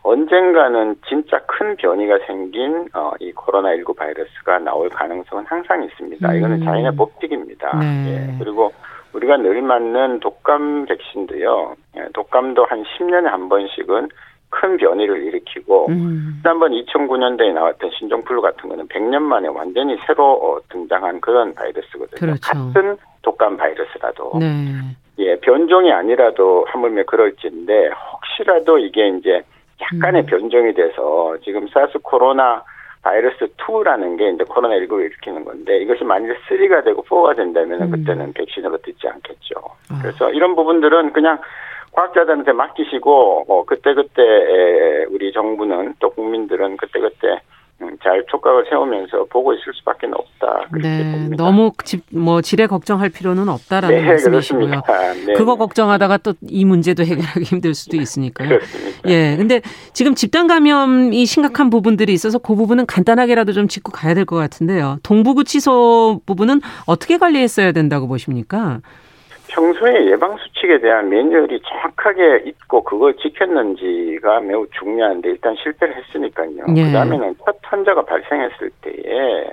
언젠가는 진짜 큰 변이가 생긴 어, 이 코로나19 바이러스가 나올 가능성은 항상 있습니다. 이거는 음. 자연의 법칙입니다. 네. 예, 그리고 우리가 늘 맞는 독감 백신도요. 예, 독감도 한 10년에 한 번씩은 큰 변이를 일으키고 음. 지난번 2009년도에 나왔던 신종플루 같은 거는 100년 만에 완전히 새로 어, 등장한 그런 바이러스거든요. 그렇죠. 같은 독감 바이러스라도 네. 예 변종이 아니라도 하물며 그럴지인데 혹시라도 이게 이제 약간의 음. 변종이 돼서 지금 사스 코로나 바이러스 2라는 게 이제 코로나19를 일으키는 건데 이것이 만일 3가 되고 4가 된다면 음. 그때는 백신으로 듣지 않겠죠. 아. 그래서 이런 부분들은 그냥 과학자들한테 맡기시고 뭐 그때그때 우리 정부는 또 국민들은 그때그때 음, 잘 촉각을 세우면서 보고 있을 수밖에 없다. 네, 봅니다. 너무 집, 뭐 질에 걱정할 필요는 없다라는 네, 말씀이시고요. 네. 그거 걱정하다가 또 이 문제도 해결하기 힘들 수도 있으니까요. 그렇습니다. 예, 근데 지금 집단 감염이 심각한 부분들이 있어서 그 부분은 간단하게라도 좀 짚고 가야 될 것 같은데요. 동부구치소 부분은 어떻게 관리했어야 된다고 보십니까? 평소에 예방 수칙에 대한 매뉴얼이 정확하게 있고 그걸 지켰는지가 매우 중요한데 일단 실패를 했으니까요. 예. 그다음에는 첫 환자가 발생했을 때에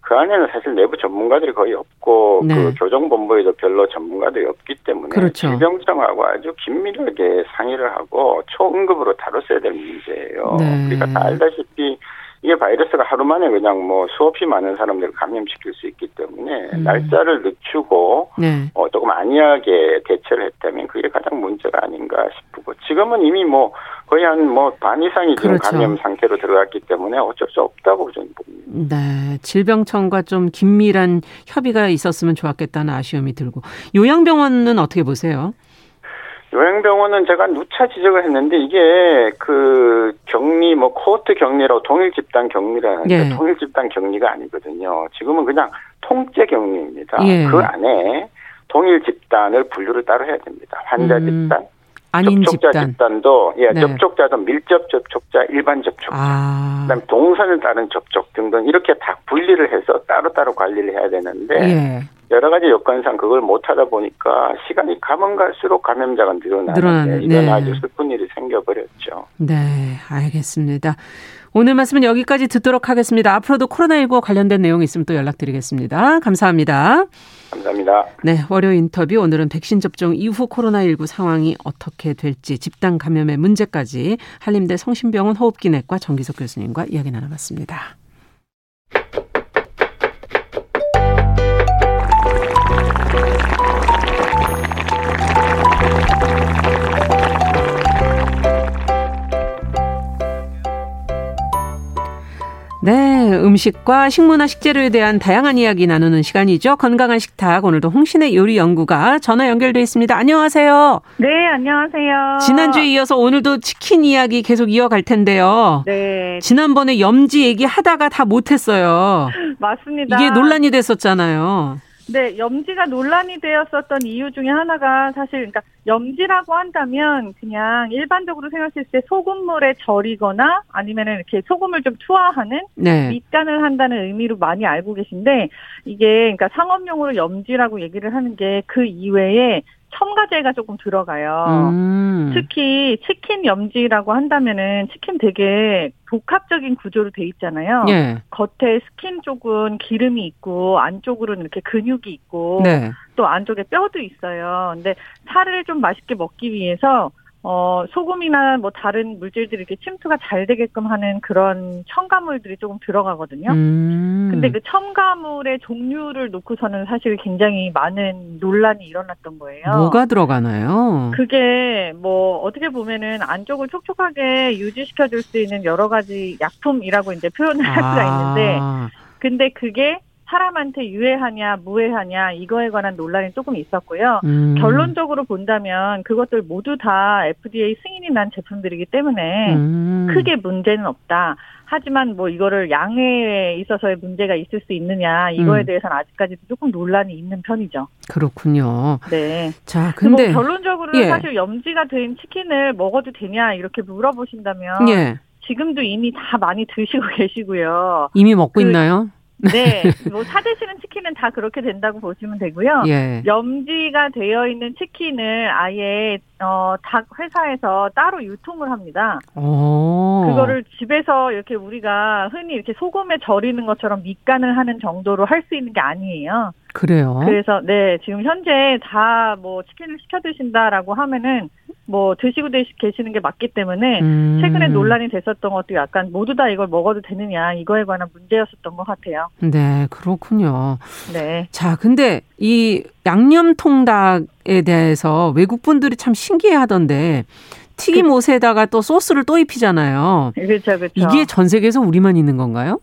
그 안에는 사실 내부 전문가들이 거의 없고 네. 그 교정본부에도 별로 전문가들이 없기 때문에 그렇죠. 질병청하고 아주 긴밀하게 상의를 하고 초응급으로 다뤘어야 될 문제예요. 네. 그러니까 다 알다시피 이게 바이러스가 하루 만에 그냥 뭐 수없이 많은 사람들을 감염시킬 수 있기 때문에 음. 날짜를 늦추고 네. 어, 조금 안이하게 대처를 했다면 그게 가장 문제가 아닌가 싶고 지금은 이미 뭐 거의 한 뭐 반 이상이 지금 그렇죠. 감염 상태로 들어갔기 때문에 어쩔 수 없다고 저는 봅니다. 네, 질병청과 좀 긴밀한 협의가 있었으면 좋았겠다는 아쉬움이 들고 요양병원은 어떻게 보세요? 요양병원은 제가 누차 지적을 했는데 이게 그 격리 뭐 코호트 격리라고 통일 집단 격리라는 예. 통일 집단 격리가 아니거든요. 지금은 그냥 통째 격리입니다. 예. 그 안에 통일 집단을 분류를 따로 해야 됩니다. 환자 음. 집단, 아닌 접촉자 집단. 도 예, 네. 접촉자도 밀접 접촉자, 일반 접촉자, 아. 그다음에 동선을 따른 접촉 등등 이렇게 다 분리를 해서 따로따로 관리를 해야 되는데 예. 여러 가지 여건상 그걸 못 하다 보니까 시간이 가면 갈수록 감염자가 늘어나는데 이건 네. 아주 슬픈 일이 생겨버렸죠. 네, 알겠습니다. 오늘 말씀은 여기까지 듣도록 하겠습니다. 앞으로도 코로나19와 관련된 내용이 있으면 또 연락드리겠습니다. 감사합니다. 감사합니다. 네, 월요 인터뷰 오늘은 백신 접종 이후 코로나19 상황이 어떻게 될지 집단 감염의 문제까지 한림대 성심병원 호흡기내과 정기석 교수님과 이야기 나눠봤습니다. 음식과 식문화 식재료에 대한 다양한 이야기 나누는 시간이죠. 건강한 식탁 오늘도 홍신의 요리 연구가 전화 연결돼 있습니다. 안녕하세요. 네, 안녕하세요. 지난주에 이어서 오늘도 치킨 이야기 계속 이어갈 텐데요. 네. 지난번에 염지 얘기 하다가 다 못했어요. 맞습니다. 이게 논란이 됐었잖아요. 네, 염지가 논란이 되었었던 이유 중에 하나가 사실 그러니까 염지라고 한다면 그냥 일반적으로 생각했을 때 소금물에 절이거나 아니면은 이렇게 소금을 좀 투하하는 네. 밑간을 한다는 의미로 많이 알고 계신데 이게 그러니까 상업용으로 염지라고 얘기를 하는 게 그 이외에 첨가제가 조금 들어가요. 음. 특히 치킨 염지라고 한다면은 치킨 되게 복합적인 구조로 돼 있잖아요. 예. 겉에 스킨 쪽은 기름이 있고 안쪽으로는 이렇게 근육이 있고 네. 또 안쪽에 뼈도 있어요. 근데 살을 좀 맛있게 먹기 위해서 어, 소금이나 뭐 다른 물질들이 이렇게 침투가 잘 되게끔 하는 그런 첨가물들이 조금 들어가거든요. 음. 근데 그 첨가물의 종류를 놓고서는 사실 굉장히 많은 논란이 일어났던 거예요. 뭐가 들어가나요? 그게 뭐 어떻게 보면은 안쪽을 촉촉하게 유지시켜 줄 수 있는 여러 가지 약품이라고 이제 표현을 할 수가 있는데 아. 근데 그게 사람한테 유해하냐 무해하냐 이거에 관한 논란이 조금 있었고요. 음. 결론적으로 본다면 그것들 모두 다 FDA 승인이 난 제품들이기 때문에 음. 크게 문제는 없다. 하지만 뭐 이거를 양해에 있어서의 문제가 있을 수 있느냐 이거에 음. 대해서는 아직까지도 조금 논란이 있는 편이죠. 그렇군요. 네. 자, 뭐 근데 뭐 결론적으로 예. 사실 염지가 된 치킨을 먹어도 되냐 이렇게 물어보신다면 예. 지금도 이미 다 많이 드시고 계시고요. 이미 먹고 그, 있나요? 네, 뭐 사 드시는 치킨은 다 그렇게 된다고 보시면 되고요. 예. 염지가 되어 있는 치킨을 아예 어, 닭 회사에서 따로 유통을 합니다. 오. 그거를 집에서 이렇게 우리가 흔히 이렇게 소금에 절이는 것처럼 밑간을 하는 정도로 할 수 있는 게 아니에요. 그래요. 그래서 네 지금 현재 다 뭐 치킨을 시켜 드신다라고 하면은 뭐 드시고 계시는 게 맞기 때문에 음. 최근에 논란이 됐었던 것도 약간 모두 다 이걸 먹어도 되느냐 이거에 관한 문제였었던 것 같아요. 네 그렇군요. 네. 자 근데 이 양념 통닭에 대해서 외국 분들이 참 신기해하던데 튀김 그 옷에다가 또 소스를 또 입히잖아요. 그렇죠, 그렇죠. 이게 전 세계에서 우리만 있는 건가요?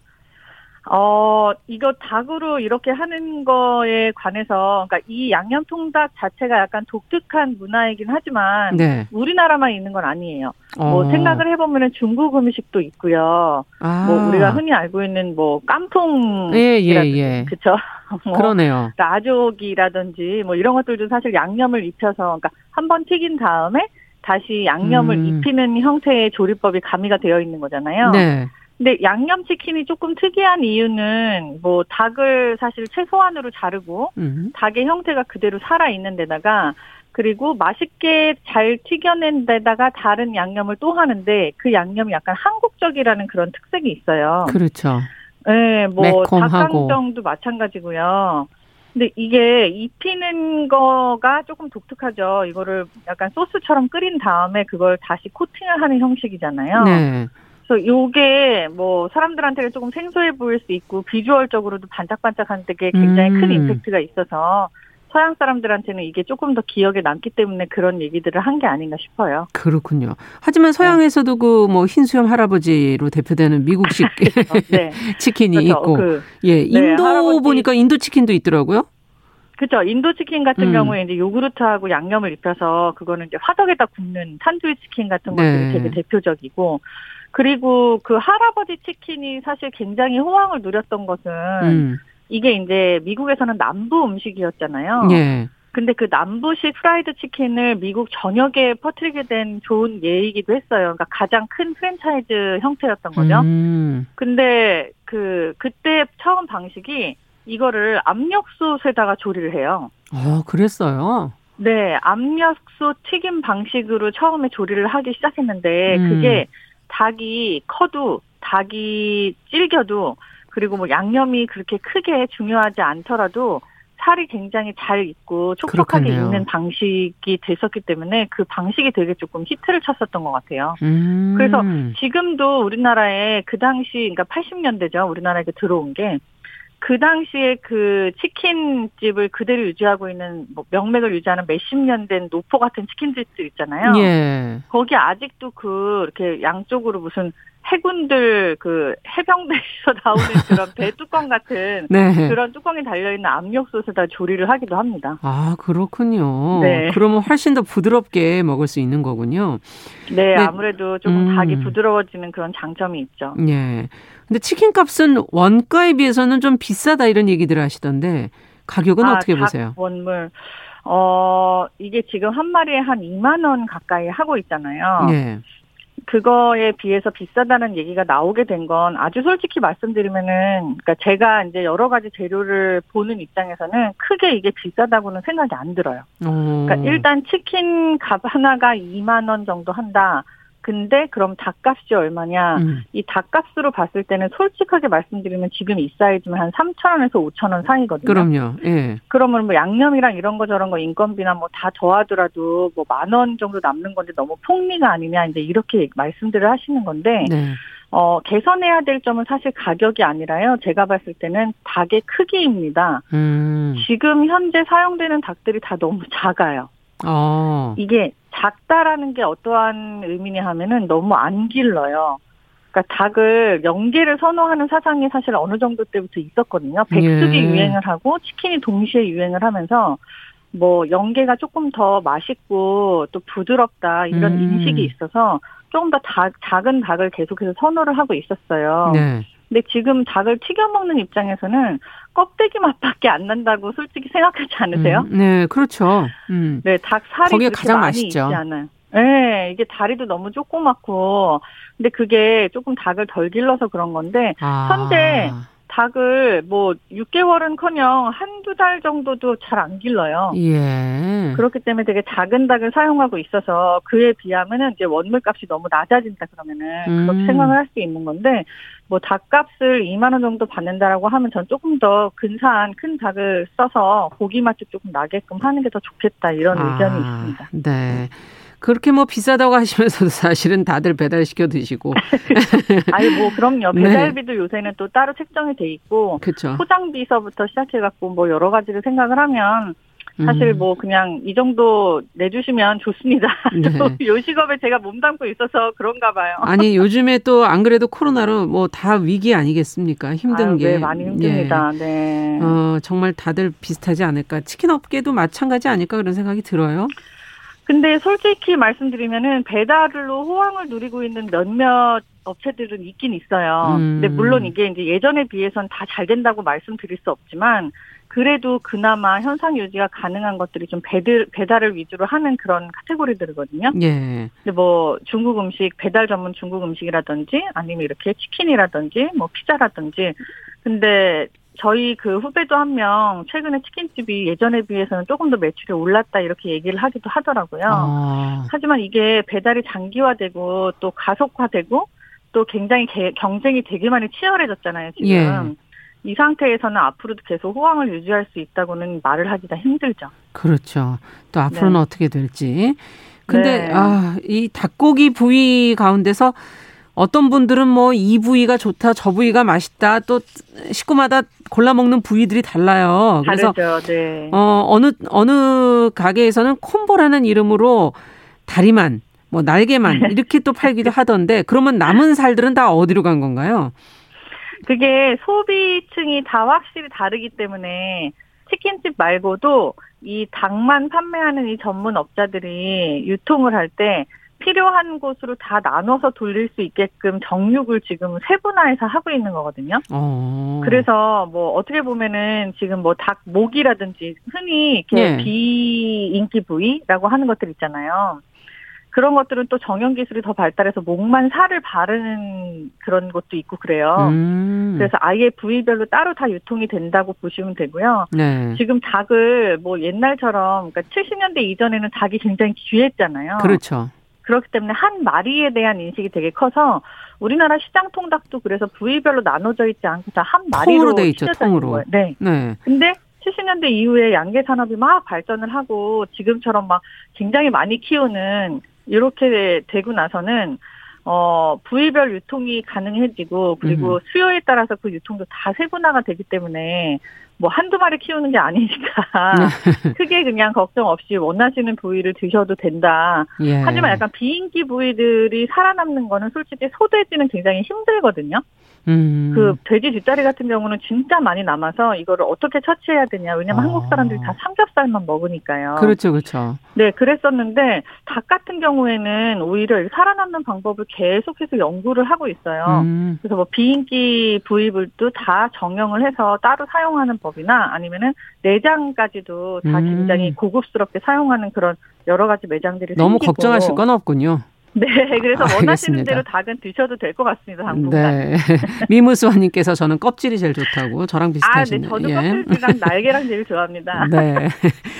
어, 이거 닭으로 이렇게 하는 거에 관해서, 그러니까 이 양념통닭 자체가 약간 독특한 문화이긴 하지만, 네. 우리나라만 있는 건 아니에요. 뭐 어. 뭐 생각을 해보면은 중국 음식도 있고요. 아. 뭐 우리가 흔히 알고 있는 뭐 깐풍. 예, 예, 예. 그쵸? 뭐 그러네요. 라족이라든지 뭐 이런 것들도 사실 양념을 입혀서, 그러니까 한 번 튀긴 다음에 다시 양념을 음. 입히는 형태의 조리법이 가미가 되어 있는 거잖아요. 네. 근데 양념치킨이 조금 특이한 이유는 뭐 닭을 사실 최소한으로 자르고 음. 닭의 형태가 그대로 살아 있는 데다가 그리고 맛있게 잘 튀겨낸 데다가 다른 양념을 또 하는데 그 양념이 약간 한국적이라는 그런 특색이 있어요. 그렇죠. 네, 뭐 닭강정도 마찬가지고요. 근데 이게 입히는 거가 조금 독특하죠. 이거를 약간 소스처럼 끓인 다음에 그걸 다시 코팅을 하는 형식이잖아요. 네. 그래서 요게 뭐 사람들한테는 조금 생소해 보일 수 있고 비주얼적으로도 반짝반짝한 되게 굉장히 음. 큰 임팩트가 있어서 서양 사람들한테는 이게 조금 더 기억에 남기 때문에 그런 얘기들을 한 게 아닌가 싶어요. 그렇군요. 하지만 서양에서도 네. 그 그뭐 흰수염 할아버지로 대표되는 미국식 그렇죠. 네. 치킨이 그렇죠. 있고, 그, 예, 네, 인도 네, 보니까 인도 치킨도 있더라고요. 그렇죠. 인도 치킨 같은 음. 경우에 이제 요구르트하고 양념을 입혀서 그거는 이제 화덕에다 굽는 탄두리 치킨 같은 것들이 네. 되게 대표적이고 그리고 그 할아버지 치킨이 사실 굉장히 호황을 누렸던 것은 음. 이게 이제 미국에서는 남부 음식이었잖아요. 예. 근데 그 남부식 프라이드 치킨을 미국 전역에 퍼뜨리게 된 좋은 예이기도 했어요. 그러니까 가장 큰 프랜차이즈 형태였던 거죠. 음. 근데 그 그때 처음 방식이 이거를 압력솥에다가 조리를 해요. 아, 그랬어요? 네, 압력솥 튀김 방식으로 처음에 조리를 하기 시작했는데 음. 그게 닭이 커도 닭이 질겨도 그리고 뭐 양념이 그렇게 크게 중요하지 않더라도 살이 굉장히 잘 익고 촉촉하게 그렇겠네요. 익는 방식이 됐었기 때문에 그 방식이 되게 조금 히트를 쳤었던 것 같아요. 음. 그래서 지금도 우리나라에 그 당시 그러니까 80년대죠. 우리나라에 들어온 게 그 당시에 그 치킨집을 그대로 유지하고 있는 뭐 명맥을 유지하는 몇십 년 된 노포 같은 치킨집들 있잖아요. 예. 거기 아직도 그 이렇게 양쪽으로 무슨 해군들 그 해병대에서 나오는 그런 배 뚜껑 같은 네. 그런 뚜껑이 달려 있는 압력솥에다 조리를 하기도 합니다. 아 그렇군요. 네. 그러면 훨씬 더 부드럽게 먹을 수 있는 거군요. 네, 네. 아무래도 조금 음. 닭이 부드러워지는 그런 장점이 있죠. 네. 근데 치킨 값은 원가에 비해서는 좀 비싸다 이런 얘기들 하시던데 가격은 아, 어떻게 보세요? 원물 어 이게 지금 한 마리에 한 2만 원 가까이 하고 있잖아요. 네. 그거에 비해서 비싸다는 얘기가 나오게 된 건 아주 솔직히 말씀드리면은 그러니까 제가 이제 여러 가지 재료를 보는 입장에서는 크게 이게 비싸다고는 생각이 안 들어요. 오. 그러니까 일단 치킨 값 하나가 2만 원 정도 한다. 근데 그럼 닭값이 얼마냐? 음. 이 닭값으로 봤을 때는 솔직하게 말씀드리면 지금 이 사이즈면 한 3천 원에서 5천 원 사이거든요. 그럼요. 예. 그러면 뭐 양념이랑 이런 거 저런 거 인건비나 뭐 다 더하더라도 뭐 만 원 정도 남는 건데 너무 폭리가 아니냐 이제 이렇게 말씀들을 하시는 건데 네. 어, 개선해야 될 점은 사실 가격이 아니라요. 제가 봤을 때는 닭의 크기입니다. 음. 지금 현재 사용되는 닭들이 다 너무 작아요. 어. 이게 작다라는 게 어떠한 의미냐 하면은 너무 안 길러요. 그러니까 닭을 연계를 선호하는 사상이 사실 어느 정도 때부터 있었거든요. 백숙이 예. 유행을 하고 치킨이 동시에 유행을 하면서 뭐 연계가 조금 더 맛있고 또 부드럽다 이런 음. 인식이 있어서 조금 더 다, 작은 닭을 계속해서 선호를 하고 있었어요. 네. 근데 지금 닭을 튀겨 먹는 입장에서는 껍데기 맛밖에 안 난다고 솔직히 생각하지 않으세요? 음, 네, 그렇죠. 음. 네, 닭 살이 거기가 가장 맛있죠. 않아요. 네, 이게 다리도 너무 조그맣고, 근데 그게 조금 닭을 덜 길러서 그런 건데, 아. 현재 닭을 뭐 6개월은커녕 한두 달 정도도 잘 안 길러요. 예. 그렇기 때문에 되게 작은 닭을 사용하고 있어서 그에 비하면은 이제 원물값이 너무 낮아진다 그러면은 음. 그렇게 생각을 할 수 있는 건데 뭐 닭값을 2만 원 정도 받는다라고 하면 전 조금 더 근사한 큰 닭을 써서 고기 맛도 조금 나게끔 하는 게 더 좋겠다 이런 아, 의견이 있습니다. 네. 그렇게 뭐 비싸다고 하시면서도 사실은 다들 배달시켜 드시고. 아니, 뭐, 그럼요. 네. 배달비도 네. 요새는 또 따로 책정이 돼 있고. 그쵸. 포장비서부터 시작해갖고 뭐 여러 가지를 생각을 하면 사실 음. 뭐 그냥 이 정도 내주시면 좋습니다. 네. 요식업에 제가 몸담고 있어서 그런가 봐요. 아니 요즘에 또 안 그래도 코로나로 뭐 다 위기 아니겠습니까? 힘든 아유, 게. 네, 많이 힘듭니다. 예. 네. 어, 정말 다들 비슷하지 않을까. 치킨 업계도 마찬가지 아닐까 그런 생각이 들어요. 근데 솔직히 말씀드리면은 배달로 호황을 누리고 있는 몇몇 업체들은 있긴 있어요. 음. 근데 물론 이게 이제 예전에 비해선 다 잘 된다고 말씀드릴 수 없지만 그래도 그나마 현상 유지가 가능한 것들이 좀 배달, 배달을 위주로 하는 그런 카테고리들이거든요. 예. 근데 뭐 중국 음식, 배달 전문 중국 음식이라든지 아니면 이렇게 치킨이라든지 뭐 피자라든지 근데 저희 그 후배도 한 명 최근에 치킨집이 예전에 비해서는 조금 더 매출이 올랐다 이렇게 얘기를 하기도 하더라고요. 아. 하지만 이게 배달이 장기화되고 또 가속화되고 또 굉장히 개, 경쟁이 되게 많이 치열해졌잖아요, 지금. 예. 이 상태에서는 앞으로도 계속 호황을 유지할 수 있다고는 말을 하기가 힘들죠. 그렇죠. 또 앞으로는 네. 어떻게 될지. 근데 네. 아, 이 닭고기 부위 가운데서 어떤 분들은 뭐 이 부위가 좋다, 저 부위가 맛있다, 또 식구마다 골라 먹는 부위들이 달라요. 그래서 다르죠, 네. 어 어느 어느 가게에서는 콤보라는 이름으로 다리만, 뭐 날개만 이렇게 또 팔기도 하던데 그러면 남은 살들은 다 어디로 간 건가요? 그게 소비층이 다 확실히 다르기 때문에 치킨집 말고도 이 닭만 판매하는 이 전문 업자들이 유통을 할 때 필요한 곳으로 다 나눠서 돌릴 수 있게끔 정육을 지금 세분화해서 하고 있는 거거든요. 어. 그래서 뭐 어떻게 보면은 지금 뭐 닭 목이라든지 흔히 이렇게 예. 비인기 부위라고 하는 것들 있잖아요. 그런 것들은 또 정형 기술이 더 발달해서 목만 살을 바르는 그런 것도 있고 그래요. 음. 그래서 아예 부위별로 따로 다 유통이 된다고 보시면 되고요. 네. 지금 닭을 뭐 옛날처럼 그러니까 70년대 이전에는 닭이 굉장히 귀했잖아요. 그렇죠. 그렇기 때문에 한 마리에 대한 인식이 되게 커서 우리나라 시장 통닭도 그래서 부위별로 나눠져 있지 않고 다 한 마리로 돼 있죠. 통으로. 거예요. 네. 네. 근데 70년대 이후에 양계 산업이 막 발전을 하고 지금처럼 막 굉장히 많이 키우는 이렇게 되고 나서는 어, 부위별 유통이 가능해지고, 그리고 음. 수요에 따라서 그 유통도 다 세분화가 되기 때문에, 뭐 한두 마리 키우는 게 아니니까 크게 그냥 걱정 없이 원하시는 부위를 드셔도 된다. 예. 하지만 약간 비인기 부위들이 살아남는 거는 솔직히 소돼지는 굉장히 힘들거든요. 음. 그 돼지 뒷다리 같은 경우는 진짜 많이 남아서 이거를 어떻게 처치해야 되냐. 왜냐면 어. 한국 사람들이 다 삼겹살만 먹으니까요. 그렇죠, 그렇죠. 네, 그랬었는데 닭 같은 경우에는 오히려 살아남는 방법을 계속해서 연구를 하고 있어요. 음. 그래서 뭐 비인기 부위들도 다 정형을 해서 따로 사용하는 법이나 아니면은 내장까지도 다 음. 굉장히 고급스럽게 사용하는 그런 여러 가지 매장들이 너무 생기고. 걱정하실 건 없군요. 네, 그래서 원하시는 대로 닭은 드셔도 될 것 같습니다. 당분간. 네. 미무수아님께서 저는 껍질이 제일 좋다고 저랑 비슷하시네요. 아, 네, 저도 예. 껍질이랑 날개랑 제일 좋아합니다. 네.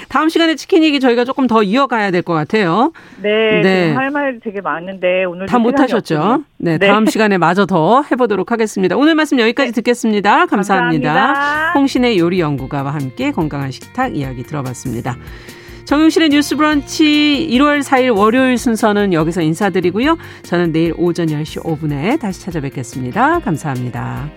다음 시간에 치킨 얘기 저희가 조금 더 이어가야 될 것 같아요. 네, 네. 할 말 되게 많은데 오늘 다 못하셨죠? 네, 네, 다음 시간에 마저 더 해보도록 하겠습니다. 오늘 말씀 여기까지 네. 듣겠습니다. 감사합니다. 감사합니다. 홍신의 요리 연구가와 함께 건강한 식탁 이야기 들어봤습니다. 정용실의 뉴스 브런치 1월 4일 월요일 순서는 여기서 인사드리고요. 저는 내일 오전 10시 5분에 다시 찾아뵙겠습니다. 감사합니다.